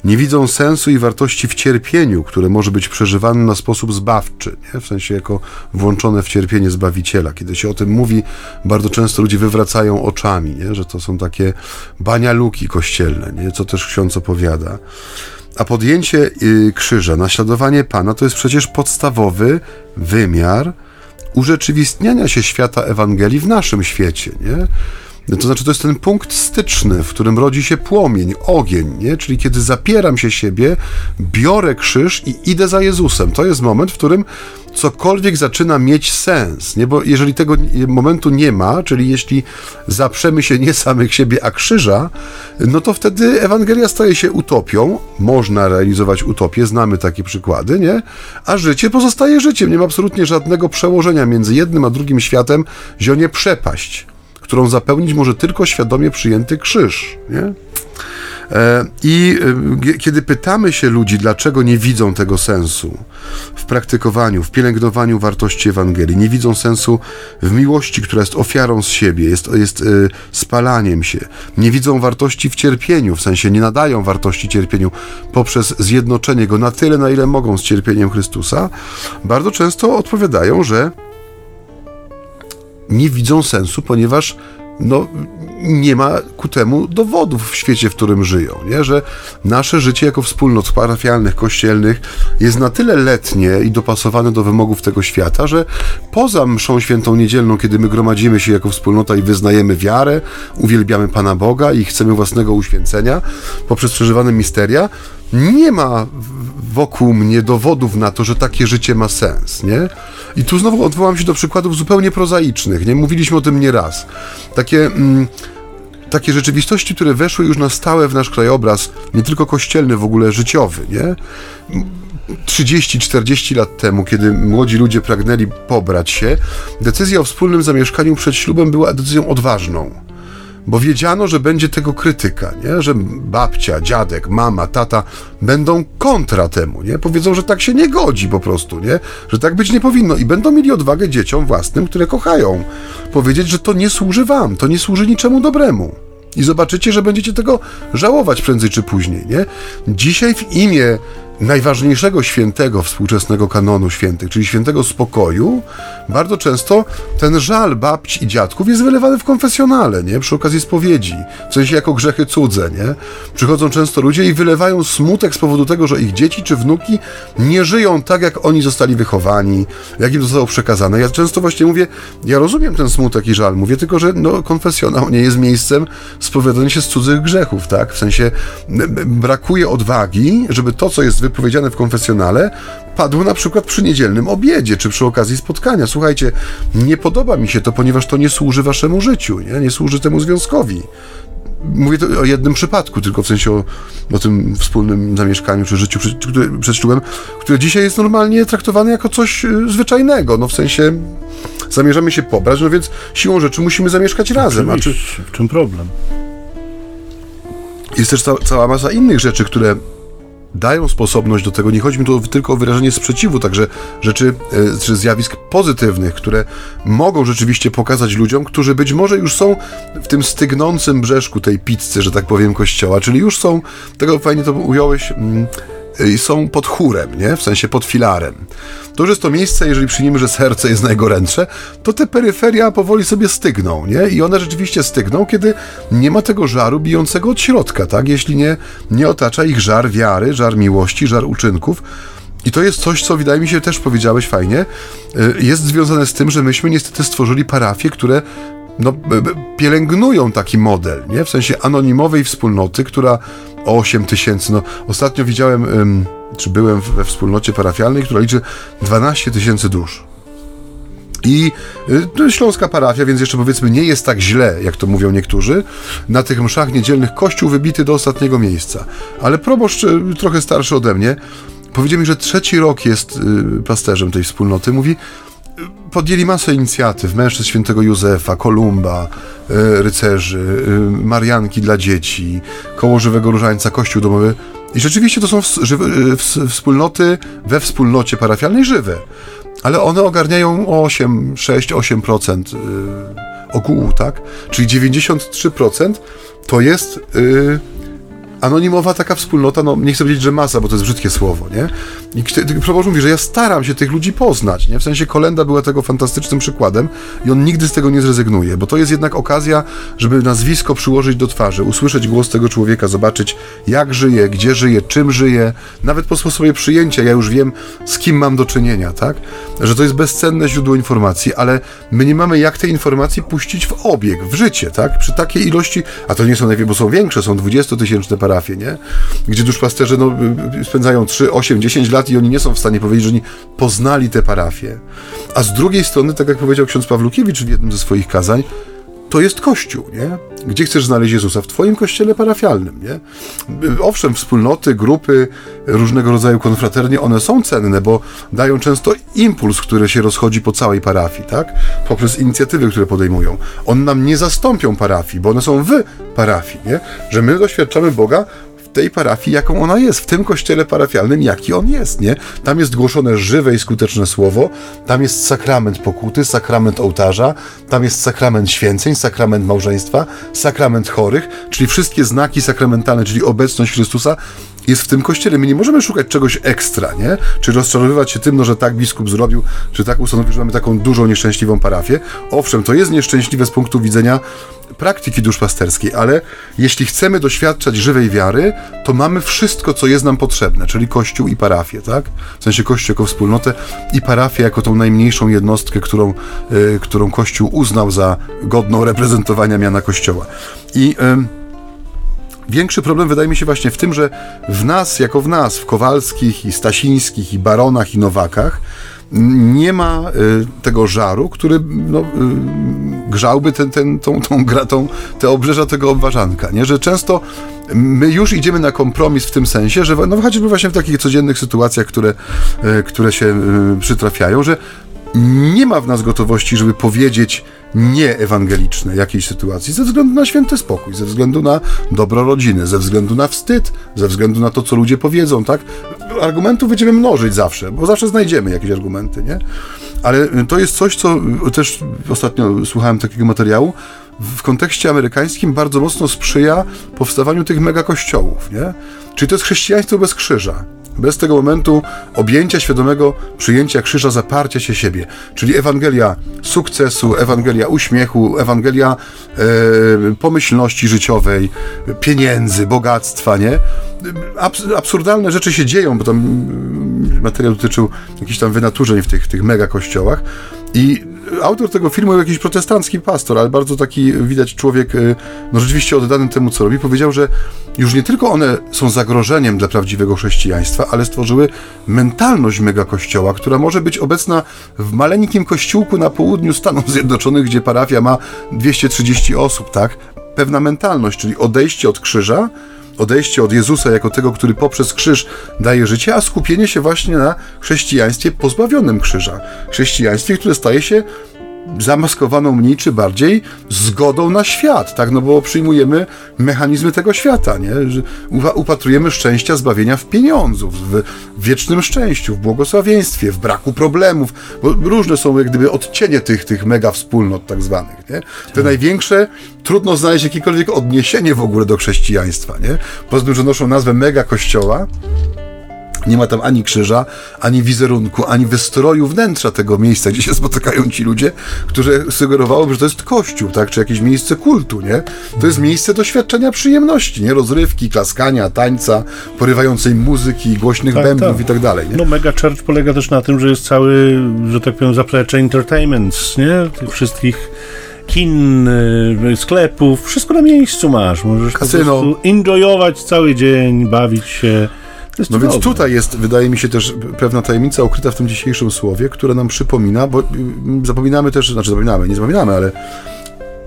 nie widzą sensu i wartości w cierpieniu, które może być przeżywane na sposób zbawczy, nie? w sensie jako włączone w cierpienie Zbawiciela. Kiedy się o tym mówi, bardzo często ludzie wywracają oczami, nie? że to są takie banialuki kościelne, nie? co też ksiądz opowiada. A podjęcie y, krzyża, naśladowanie Pana to jest przecież podstawowy wymiar urzeczywistniania się świata Ewangelii w naszym świecie. Nie? To znaczy, to jest ten punkt styczny, w którym rodzi się płomień, ogień, nie? Czyli kiedy zapieram się siebie, biorę krzyż i idę za Jezusem. To jest moment, w którym cokolwiek zaczyna mieć sens, nie? Bo jeżeli tego momentu nie ma, czyli jeśli zaprzemy się nie samych siebie, a krzyża, no to wtedy Ewangelia staje się utopią. Można realizować utopię, znamy takie przykłady, nie? A życie pozostaje życiem. Nie ma absolutnie żadnego przełożenia między jednym a drugim światem, zionie przepaść którą zapełnić może tylko świadomie przyjęty krzyż. Nie? E, I e, kiedy pytamy się ludzi, dlaczego nie widzą tego sensu w praktykowaniu, w pielęgnowaniu wartości Ewangelii, nie widzą sensu w miłości, która jest ofiarą z siebie, jest, jest e, spalaniem się, nie widzą wartości w cierpieniu, w sensie nie nadają wartości cierpieniu poprzez zjednoczenie go na tyle, na ile mogą z cierpieniem Chrystusa, bardzo często odpowiadają, że nie widzą sensu, ponieważ no, nie ma ku temu dowodów w świecie, w którym żyją, nie? że nasze życie jako wspólnot parafialnych, kościelnych jest na tyle letnie i dopasowane do wymogów tego świata, że poza mszą świętą niedzielną, kiedy my gromadzimy się jako wspólnota i wyznajemy wiarę, uwielbiamy Pana Boga i chcemy własnego uświęcenia poprzez przeżywane misteria, nie ma wokół mnie dowodów na to, że takie życie ma sens, nie? I tu znowu odwołam się do przykładów zupełnie prozaicznych, nie? Mówiliśmy o tym nieraz. Takie... Mm, takie rzeczywistości, które weszły już na stałe w nasz krajobraz, nie tylko kościelny, w ogóle życiowy, nie? 30-40 lat temu, kiedy młodzi ludzie pragnęli pobrać się, decyzja o wspólnym zamieszkaniu przed ślubem była decyzją odważną bo wiedziano, że będzie tego krytyka, nie? że babcia, dziadek, mama, tata będą kontra temu, nie? powiedzą, że tak się nie godzi po prostu, nie? że tak być nie powinno i będą mieli odwagę dzieciom własnym, które kochają, powiedzieć, że to nie służy wam, to nie służy niczemu dobremu. I zobaczycie, że będziecie tego żałować prędzej czy później, nie? Dzisiaj w imię najważniejszego świętego współczesnego kanonu świętych, czyli świętego spokoju, bardzo często ten żal babci i dziadków jest wylewany w konfesjonale, nie? Przy okazji spowiedzi, w sensie jako grzechy cudze, nie? Przychodzą często ludzie i wylewają smutek z powodu tego, że ich dzieci czy wnuki nie żyją tak, jak oni zostali wychowani, jak im zostało przekazane. Ja często właśnie mówię, ja rozumiem ten smutek i żal, mówię tylko, że no, konfesjonał nie jest miejscem spowiadania się z cudzych grzechów, tak? W sensie brakuje odwagi, żeby to, co jest wypowiedziane w konfesjonale, padło na przykład przy niedzielnym obiedzie, czy przy okazji spotkania. Słuchajcie, nie podoba mi się to, ponieważ to nie służy waszemu życiu, nie, nie służy temu związkowi. Mówię to o jednym przypadku, tylko w sensie o, o tym wspólnym zamieszkaniu czy życiu przed, które, przed ślubem, które dzisiaj jest normalnie traktowane jako coś y, zwyczajnego. No w sensie zamierzamy się pobrać, no więc siłą rzeczy musimy zamieszkać razem. A czy, w czym problem? jest też ca cała masa innych rzeczy, które dają sposobność do tego. Nie chodzi mi tu tylko o wyrażenie sprzeciwu, także rzeczy e, czy zjawisk pozytywnych, które mogą rzeczywiście pokazać ludziom, którzy być może już są w tym stygnącym brzeszku tej pizzy, że tak powiem, kościoła, czyli już są, tego fajnie to ująłeś, mm, są pod chórem, nie? w sensie pod filarem. To, że jest to miejsce, jeżeli przyjmiemy, że serce jest najgorętsze, to te peryferia powoli sobie stygną, nie? I one rzeczywiście stygną, kiedy nie ma tego żaru bijącego od środka, tak? Jeśli nie, nie otacza ich żar wiary, żar miłości, żar uczynków. I to jest coś, co wydaje mi się też powiedziałeś fajnie, y, jest związane z tym, że myśmy niestety stworzyli parafie, które no, pielęgnują taki model, nie? W sensie anonimowej wspólnoty, która 8 tysięcy, no ostatnio widziałem, ym, czy byłem we wspólnocie parafialnej, która liczy 12 tysięcy dusz. I y, śląska parafia, więc jeszcze powiedzmy nie jest tak źle, jak to mówią niektórzy. Na tych mszach niedzielnych kościół wybity do ostatniego miejsca. Ale proboszcz, y, trochę starszy ode mnie, powiedział mi, że trzeci rok jest y, pasterzem tej wspólnoty. Mówi, podjęli masę inicjatyw, mężczyzn świętego Józefa, Kolumba, y, rycerzy, y, Marianki dla dzieci, Koło Żywego Różańca, Kościół Domowy. I rzeczywiście to są w, wspólnoty we wspólnocie parafialnej żywe, ale one ogarniają 8, 6, 8% ogółu, tak? Czyli 93% to jest... Anonimowa taka wspólnota, no nie chcę powiedzieć, że masa, bo to jest brzydkie słowo, nie? I proboszcz mówi, że ja staram się tych ludzi poznać, nie? W sensie Kolenda była tego fantastycznym przykładem i on nigdy z tego nie zrezygnuje, bo to jest jednak okazja, żeby nazwisko przyłożyć do twarzy, usłyszeć głos tego człowieka, zobaczyć jak żyje, gdzie żyje, czym żyje, nawet po sposobie przyjęcia, ja już wiem, z kim mam do czynienia, tak? Że to jest bezcenne źródło informacji, ale my nie mamy jak te informacje puścić w obieg, w życie, tak? Przy takiej ilości, a to nie są największe, bo są większe, są 20-tysięczne parafie, nie? Gdzie duszpasterze no, spędzają 3, 8, 10 lat i oni nie są w stanie powiedzieć, że oni poznali te parafie. A z drugiej strony, tak jak powiedział ksiądz Pawlukiewicz w jednym ze swoich kazań, to jest Kościół, nie? Gdzie chcesz znaleźć Jezusa? W Twoim kościele parafialnym, nie? Owszem, wspólnoty, grupy, różnego rodzaju konfraternie, one są cenne, bo dają często impuls, który się rozchodzi po całej parafii, tak? Poprzez inicjatywy, które podejmują. One nam nie zastąpią parafii, bo one są w parafii, nie? Że my doświadczamy Boga tej parafii, jaką ona jest, w tym kościele parafialnym, jaki on jest, nie? Tam jest głoszone żywe i skuteczne słowo, tam jest sakrament pokuty, sakrament ołtarza, tam jest sakrament święceń, sakrament małżeństwa, sakrament chorych, czyli wszystkie znaki sakramentalne, czyli obecność Chrystusa jest w tym kościele. My nie możemy szukać czegoś ekstra, nie? Czy rozczarowywać się tym, no, że tak biskup zrobił, czy tak ustanowił, że mamy taką dużą, nieszczęśliwą parafię. Owszem, to jest nieszczęśliwe z punktu widzenia praktyki duszpasterskiej, ale jeśli chcemy doświadczać żywej wiary, to mamy wszystko, co jest nam potrzebne, czyli Kościół i parafię, tak? W sensie Kościół jako wspólnotę i parafię jako tą najmniejszą jednostkę, którą, y, którą Kościół uznał za godną reprezentowania miana Kościoła. I... Y, Większy problem wydaje mi się właśnie w tym, że w nas, jako w nas, w Kowalskich i Stasińskich i Baronach i Nowakach, nie ma y, tego żaru, który no, y, grzałby ten, ten, tą, tą, te obrzeża tego obważanka, nie? że często my już idziemy na kompromis w tym sensie, że no, chociażby właśnie w takich codziennych sytuacjach, które, y, które się przytrafiają, że nie ma w nas gotowości, żeby powiedzieć nieewangeliczne jakiejś sytuacji ze względu na święty spokój, ze względu na dobro rodziny, ze względu na wstyd, ze względu na to, co ludzie powiedzą, tak? Argumentów będziemy mnożyć zawsze, bo zawsze znajdziemy jakieś argumenty, nie? Ale to jest coś, co też ostatnio słuchałem takiego materiału, w kontekście amerykańskim bardzo mocno sprzyja powstawaniu tych mega kościołów, nie? Czyli to jest chrześcijaństwo bez krzyża. Bez tego momentu objęcia świadomego przyjęcia krzyża, zaparcia się siebie, czyli Ewangelia sukcesu, Ewangelia uśmiechu, Ewangelia e, pomyślności życiowej, pieniędzy, bogactwa, nie? Abs absurdalne rzeczy się dzieją, bo tam mm, materiał dotyczył jakichś tam wynaturzeń w tych, tych mega kościołach i autor tego filmu, jakiś protestancki pastor, ale bardzo taki widać człowiek, y, no rzeczywiście oddany temu, co robi, powiedział, że już nie tylko one są zagrożeniem dla prawdziwego chrześcijaństwa, ale stworzyły mentalność megakościoła, która może być obecna w maleńkim kościółku na południu Stanów Zjednoczonych, gdzie parafia ma 230 osób, tak? Pewna mentalność, czyli odejście od krzyża, odejście od Jezusa jako tego, który poprzez krzyż daje życie, a skupienie się właśnie na chrześcijaństwie pozbawionym krzyża. Chrześcijaństwie, które staje się zamaskowaną mniej czy bardziej zgodą na świat, tak? No bo przyjmujemy mechanizmy tego świata, nie? Że upatrujemy szczęścia, zbawienia w pieniądzu, w wiecznym szczęściu, w błogosławieństwie, w braku problemów, bo różne są jak gdyby odcienie tych, tych mega wspólnot tak zwanych, nie? Te tak. największe trudno znaleźć jakiekolwiek odniesienie w ogóle do chrześcijaństwa, nie? Poza tym, że noszą nazwę mega kościoła, nie ma tam ani krzyża, ani wizerunku, ani wystroju wnętrza tego miejsca, gdzie się spotykają ci ludzie, które sugerowałoby, że to jest kościół, tak, czy jakieś miejsce kultu, nie? To jest miejsce doświadczenia przyjemności, nie? Rozrywki, klaskania, tańca, porywającej muzyki, głośnych tak, bębnów tak. i tak dalej, nie? No Mega Church polega też na tym, że jest cały, że tak powiem, zaplecze entertainments, nie? Tych wszystkich kin, y, sklepów, wszystko na miejscu masz. Możesz Kasyno. po prostu enjoyować cały dzień, bawić się. No więc tutaj jest, wydaje mi się też pewna tajemnica ukryta w tym dzisiejszym słowie, która nam przypomina, bo mm, zapominamy też, znaczy zapominamy, nie zapominamy, ale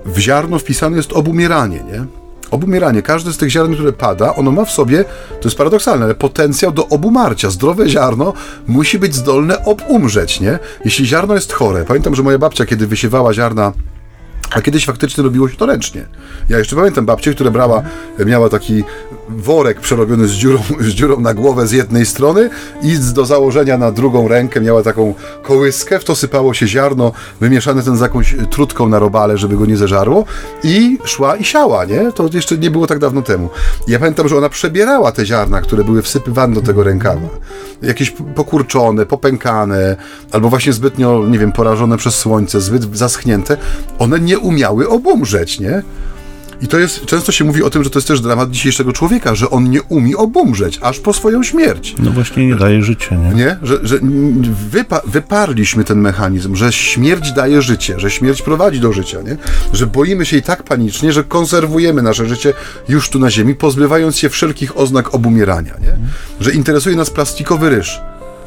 w ziarno wpisane jest obumieranie, nie? Obumieranie. Każde z tych ziarn, które pada, ono ma w sobie, to jest paradoksalne, ale potencjał do obumarcia. Zdrowe ziarno musi być zdolne obumrzeć, nie? Jeśli ziarno jest chore, pamiętam, że moja babcia, kiedy wysiewała ziarna a kiedyś faktycznie robiło się to ręcznie. Ja jeszcze pamiętam babcię, która brała, miała taki worek przerobiony z dziurą, z dziurą na głowę z jednej strony i do założenia na drugą rękę miała taką kołyskę, w to sypało się ziarno, wymieszane ten z jakąś trutką na robale, żeby go nie zeżarło i szła i siała, nie? To jeszcze nie było tak dawno temu. Ja pamiętam, że ona przebierała te ziarna, które były wsypywane do tego rękawa. Jakieś pokurczone, popękane, albo właśnie zbytnio, nie wiem, porażone przez słońce, zbyt zaschnięte. One nie umiały obumrzeć, nie? I to jest, często się mówi o tym, że to jest też dramat dzisiejszego człowieka, że on nie umie obumrzeć, aż po swoją śmierć. No właśnie nie daje życia, nie? Nie? Że, że wypa wyparliśmy ten mechanizm, że śmierć daje życie, że śmierć prowadzi do życia, nie? Że boimy się jej tak panicznie, że konserwujemy nasze życie już tu na ziemi, pozbywając się wszelkich oznak obumierania, nie? Że interesuje nas plastikowy ryż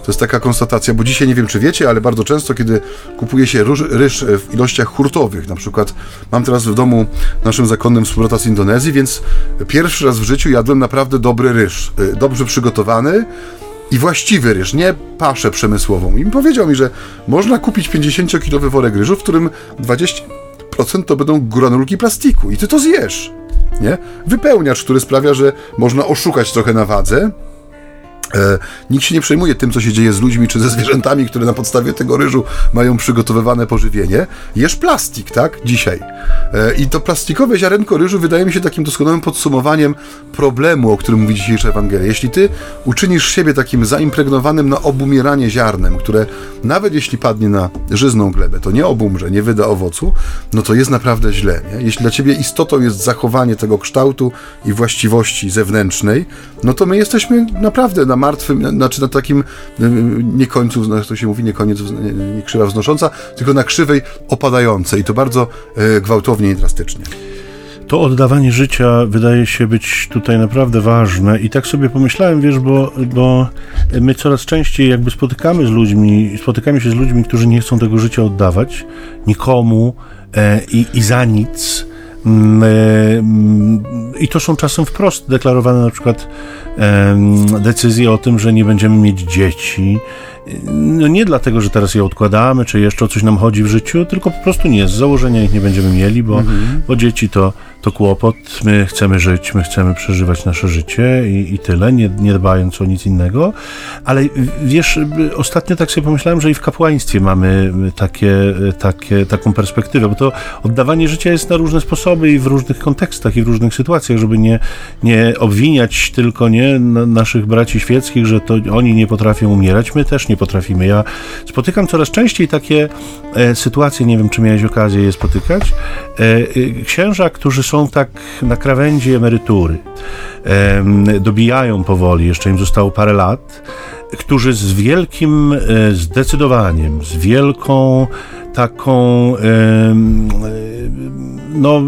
to jest taka konstatacja, bo dzisiaj nie wiem, czy wiecie, ale bardzo często, kiedy kupuje się ryż, ryż w ilościach hurtowych, na przykład mam teraz w domu naszym zakonnym wspólnota z Indonezji, więc pierwszy raz w życiu jadłem naprawdę dobry ryż, y, dobrze przygotowany, i właściwy ryż, nie paszę przemysłową. I powiedział mi, że można kupić 50-kilowy worek ryżu, w którym 20% to będą granulki plastiku i ty to zjesz. Nie? Wypełniacz, który sprawia, że można oszukać trochę na wadze, nikt się nie przejmuje tym, co się dzieje z ludźmi czy ze zwierzętami, które na podstawie tego ryżu mają przygotowywane pożywienie. Jesz plastik, tak? Dzisiaj. E, I to plastikowe ziarenko ryżu wydaje mi się takim doskonałym podsumowaniem problemu, o którym mówi dzisiejsza Ewangelia. Jeśli ty uczynisz siebie takim zaimpregnowanym na obumieranie ziarnem, które nawet jeśli padnie na żyzną glebę, to nie obumrze, nie wyda owocu, no to jest naprawdę źle. Nie? Jeśli dla ciebie istotą jest zachowanie tego kształtu i właściwości zewnętrznej, no to my jesteśmy naprawdę na martwym, znaczy na takim nie końcu, to się mówi, nie koniec, nie krzywa wznosząca, tylko na krzywej opadającej i to bardzo e, gwałtownie i drastycznie. To oddawanie życia wydaje się być tutaj naprawdę ważne i tak sobie pomyślałem, wiesz, bo, bo my coraz częściej jakby spotykamy z ludźmi, spotykamy się z ludźmi, którzy nie chcą tego życia oddawać nikomu e, i, i za nic. Mm, e, mm, I to są czasem wprost deklarowane na przykład decyzje o tym, że nie będziemy mieć dzieci. No nie dlatego, że teraz je odkładamy, czy jeszcze o coś nam chodzi w życiu, tylko po prostu nie, z założenia ich nie będziemy mieli, bo, mhm. bo dzieci to, to kłopot. My chcemy żyć, my chcemy przeżywać nasze życie i, i tyle, nie, nie dbając o nic innego. Ale wiesz, ostatnio tak sobie pomyślałem, że i w kapłaństwie mamy takie, takie, taką perspektywę, bo to oddawanie życia jest na różne sposoby i w różnych kontekstach i w różnych sytuacjach, żeby nie, nie obwiniać tylko nie naszych braci świeckich, że to oni nie potrafią umierać, my też nie potrafimy. Ja spotykam coraz częściej takie e, sytuacje, nie wiem, czy miałeś okazję je spotykać, e, e, księża, którzy są tak na krawędzi emerytury, e, dobijają powoli, jeszcze im zostało parę lat, którzy z wielkim zdecydowaniem, z wielką taką no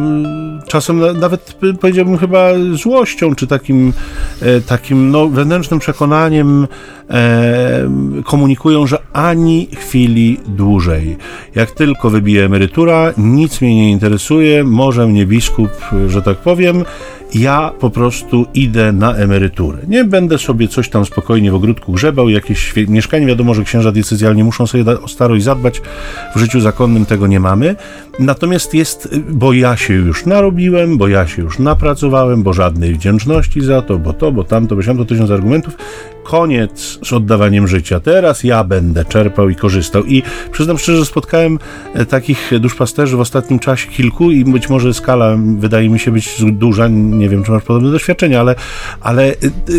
czasem nawet powiedziałbym chyba złością, czy takim, e, takim no, wewnętrznym przekonaniem e, komunikują, że ani chwili dłużej. Jak tylko wybije emerytura, nic mnie nie interesuje, może mnie biskup, że tak powiem, ja po prostu idę na emeryturę. Nie będę sobie coś tam spokojnie w ogródku grzebał, jakieś mieszkanie, wiadomo, że księża decyzjalnie muszą sobie o starość zadbać, w życiu zakonnym tego nie mamy. Natomiast jest, bo ja się już narobiłem, bo ja się już napracowałem, bo żadnej wdzięczności za to, bo to, bo tamto, bo to tysiąc argumentów koniec z oddawaniem życia. Teraz ja będę czerpał i korzystał. I przyznam szczerze, że spotkałem e, takich duszpasterzy w ostatnim czasie kilku i być może skala wydaje mi się być duża. Nie wiem, czy masz podobne doświadczenia, ale, ale e,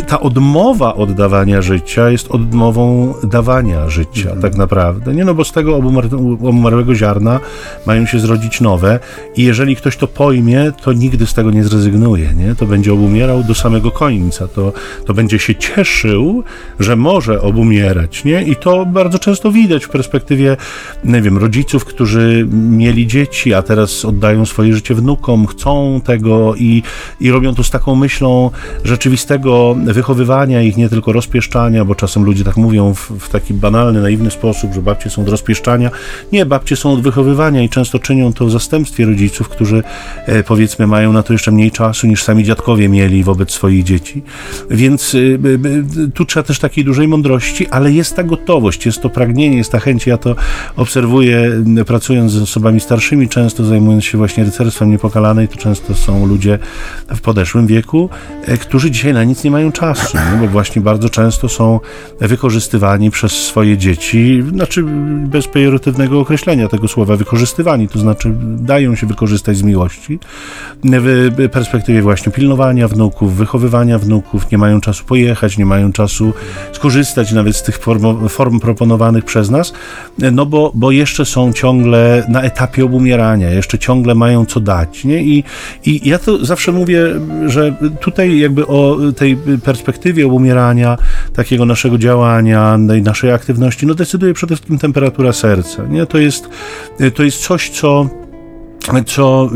ta odmowa oddawania życia jest odmową dawania życia, mhm. tak naprawdę. Nie no, bo z tego obumarłego ziarna mają się zrodzić nowe i jeżeli ktoś to pojmie, to nigdy z tego nie zrezygnuje, nie? To będzie obumierał do samego końca. To, to będzie się cieszył, że może obumierać, nie? I to bardzo często widać w perspektywie, nie wiem, rodziców, którzy mieli dzieci, a teraz oddają swoje życie wnukom, chcą tego i, i robią to z taką myślą rzeczywistego wychowywania ich, nie tylko rozpieszczania, bo czasem ludzie tak mówią w, w taki banalny, naiwny sposób, że babcie są od rozpieszczania. Nie, babcie są od wychowywania i często czynią to w zastępstwie rodziców, którzy e, powiedzmy mają na to jeszcze mniej czasu niż sami dziadkowie mieli wobec swoich dzieci. Więc e, tu trzeba też takiej dużej mądrości, ale jest ta gotowość, jest to pragnienie, jest ta chęć. Ja to obserwuję pracując z osobami starszymi, często zajmując się właśnie rycerstwem niepokalanej, to często są ludzie w podeszłym wieku, e, którzy dzisiaj na nic nie mają czasu, no, bo właśnie bardzo często są wykorzystywani przez swoje dzieci, znaczy bez pejoratywnego określenia tego słowa, wykorzystywani, to znaczy dają się wykorzystać z miłości w perspektywie właśnie pilnowania wnuków, wychowywania wnuków, nie mają czasu pojechać, nie mają czasu skorzystać nawet z tych form, form proponowanych przez nas, no bo, bo jeszcze są ciągle na etapie obumierania, jeszcze ciągle mają co dać. Nie? I, I ja to zawsze mówię, że tutaj jakby o tej perspektywie obumierania, takiego naszego działania, naszej aktywności, no decyduje przede wszystkim temperatura serca. Nie? To, jest, to jest coś, co pronto. Co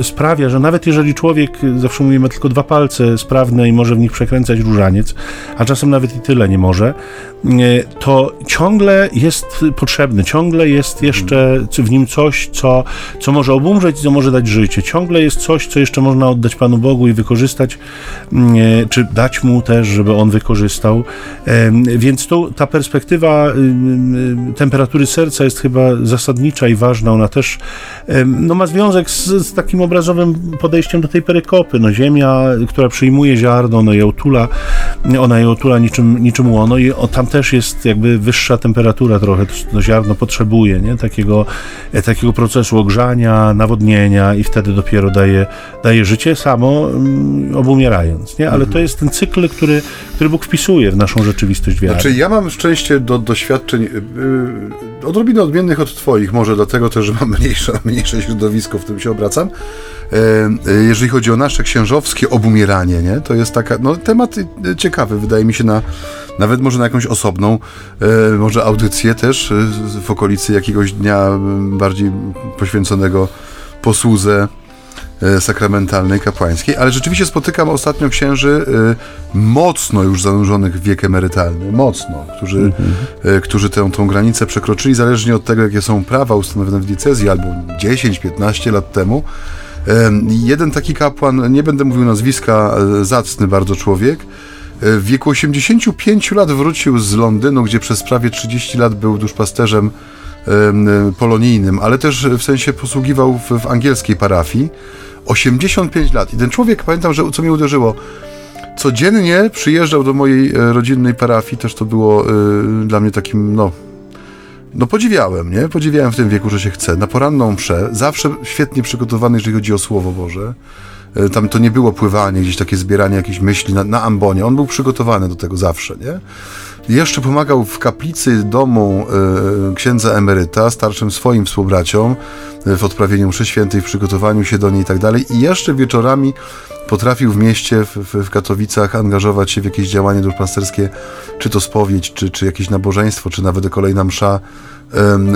y, sprawia, że nawet jeżeli człowiek, y, zawsze mówimy, tylko dwa palce sprawne i może w nich przekręcać różaniec, a czasem nawet i tyle nie może, y, to ciągle jest potrzebny, ciągle jest jeszcze w nim coś, co, co może obumrzeć, co może dać życie. Ciągle jest coś, co jeszcze można oddać Panu Bogu i wykorzystać, czy dać Mu też, żeby On wykorzystał. Więc tu ta perspektywa temperatury serca jest chyba zasadnicza i ważna. Ona też no, ma związek z, z, takim obrazowym podejściem do tej perykopy. No, ziemia, która przyjmuje ziarno, ona je otula, ona je otula niczym, niczym łono i o, tam też jest jakby wyższa temperatura trochę, to, ziarno potrzebuje, nie? Takiego, e, takiego procesu ogrzania, nawodnienia i wtedy dopiero daje, daje życie samo mm, obumierając, nie? Ale mhm. to jest ten cykl, który, który Bóg wpisuje w naszą rzeczywistość wiary. Znaczy ja mam szczęście do doświadczeń yy, odrobinę odmiennych od twoich, może dlatego też, że mam mniejsze, mniejsze środowisko, w którym się obracam. E, jeżeli chodzi o nasze księżowskie obumieranie, nie? to jest taka, no, temat e, ciekawy, wydaje mi się, na, nawet może na jakąś osobną, może audycję też w okolicy jakiegoś dnia bardziej poświęconego posłudze sakramentalnej, kapłańskiej, ale rzeczywiście spotykam ostatnio księży mocno już zanurzonych w wiek emerytalny, mocno, którzy, mhm. którzy tę, tą granicę przekroczyli, zależnie od tego, jakie są prawa ustanowione w diecezji, albo 10-15 lat temu, Jeden taki kapłan, nie będę mówił nazwiska, e, zacny bardzo człowiek, e, w wieku 85 lat wrócił z Londynu, gdzie przez prawie 30 lat był duszpasterzem polonijnym, ale też w sensie posługiwał w, w angielskiej parafii. 85 lat. I ten człowiek, pamiętam, że co mnie uderzyło, codziennie przyjeżdżał do mojej e, rodzinnej parafii, też to było y, dla mnie takim, no, no podziwiałem, nie? Podziwiałem w tym wieku, że się chce. Na poranną mszę, zawsze świetnie przygotowany, jeżeli chodzi o Słowo Boże. E, tam to nie było pływanie, gdzieś takie zbieranie jakichś myśli na, na ambonie. On był przygotowany do tego zawsze, nie? Jeszcze pomagał w kaplicy domu e, księdza emeryta, starszym swoim współbraciom, e, w odprawieniu mszy świętej, w przygotowaniu się do niej i tak dalej. I jeszcze wieczorami potrafił w mieście, w, w, Katowicach angażować się w jakieś działanie duszpasterskie, czy to spowiedź, czy, czy jakieś nabożeństwo, czy nawet kolejna msza,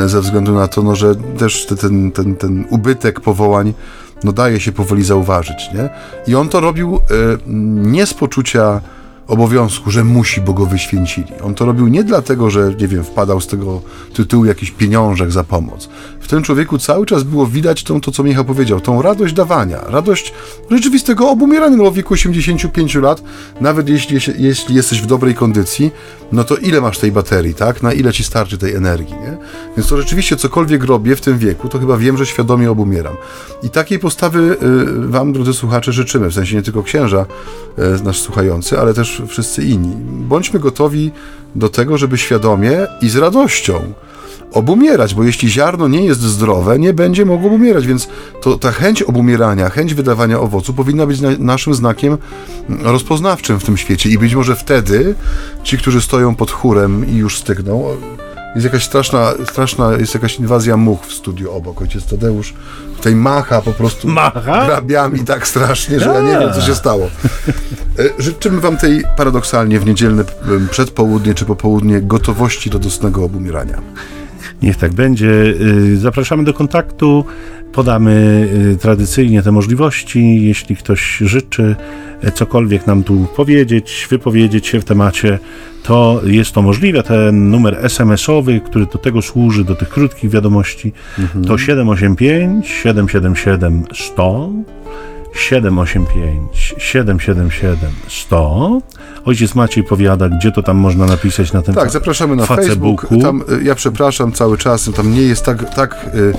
ze względu na to, no, że też te- ten, ten, ten ubytek powołań no, daje się powoli zauważyć. Nie? I on to robił e, nie z poczucia obowiązku, że musi, bo go wyświęcili. On to robił nie dlatego, że, nie wiem, wpadał z tego tytułu jakiś pieniążek za pomoc. W tym człowieku cały czas było widać tą, to, co Michał powiedział, tą radość dawania, radość rzeczywistego obumierania, no w wieku 85 lat, nawet jeśli, jeśli jesteś w dobrej kondycji, no to ile masz tej baterii, tak? Na ile ci starczy tej energii, nie? Więc to rzeczywiście cokolwiek robię w tym wieku, to chyba wiem, że świadomie obumieram. I takiej postawy y, wam, drodzy słuchacze, życzymy, w sensie nie tylko księża, y, nasz słuchający, ale też wszyscy inni. Bądźmy gotowi do tego, żeby świadomie i z radością obumierać, bo jeśli ziarno nie jest zdrowe, nie będzie mogło obumierać, więc to ta chęć obumierania, chęć wydawania owocu powinna być na, naszym znakiem rozpoznawczym w tym świecie i być może wtedy ci, którzy stoją pod chórem i już stygną, jest jakaś straszna, straszna jest jakaś inwazja much w studiu obok. Ojciec Tadeusz tutaj macha po prostu Macha? grabiami tak strasznie, że ja nie wiem, co się stało. E, Życzymy wam tej paradoksalnie w niedzielne przedpołudnie czy popołudnie gotowości do dostępnego obumierania. Niech tak będzie. Y, Zapraszamy do kontaktu. Podamy y, tradycyjnie te możliwości. Jeśli ktoś życzy y, cokolwiek nam tu powiedzieć, wypowiedzieć się w temacie, to jest to możliwe. Ten numer SMS-owy, który do tego służy, do tych krótkich wiadomości, to 785 777 100. 785 777 100. Ojciec Maciej powiada, gdzie to tam można napisać na tym Tak, zapraszamy na Facebook. Facebooku. Tam, y, ja przepraszam cały czas, tam nie jest tak, tak y,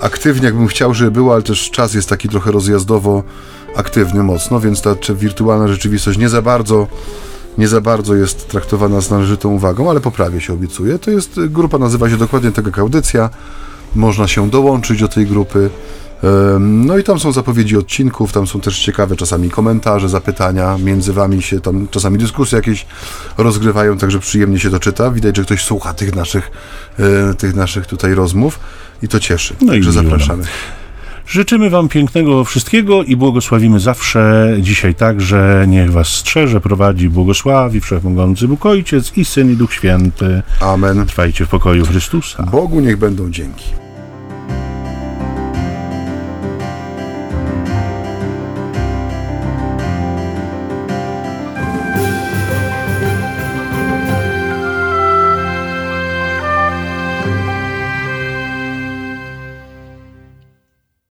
aktywnie, jakbym chciał, żeby było, ale też czas jest taki trochę rozjazdowo aktywny mocno, więc ta wirtualna rzeczywistość nie za bardzo nie za bardzo jest traktowana z należytą uwagą, ale poprawię się, obiecuję. To jest, y, grupa nazywa się dokładnie tak jak audycja. Można się dołączyć do tej grupy. No i tam są zapowiedzi odcinków, tam są też ciekawe czasami komentarze, zapytania, między wami się tam czasami dyskusje jakieś rozgrywają, także przyjemnie się to czyta. Widać, że ktoś słucha tych naszych, y, tych naszych tutaj rozmów i to cieszy. No także zapraszamy. Życzymy Wam pięknego wszystkiego i błogosławimy zawsze dzisiaj także. Niech Was strzeże, prowadzi, błogosławi Wszechmogący Bóg Ojciec i Syn i Duch Święty. Amen. Trwajcie w pokoju Chrystusa. Bogu niech będą dzięki.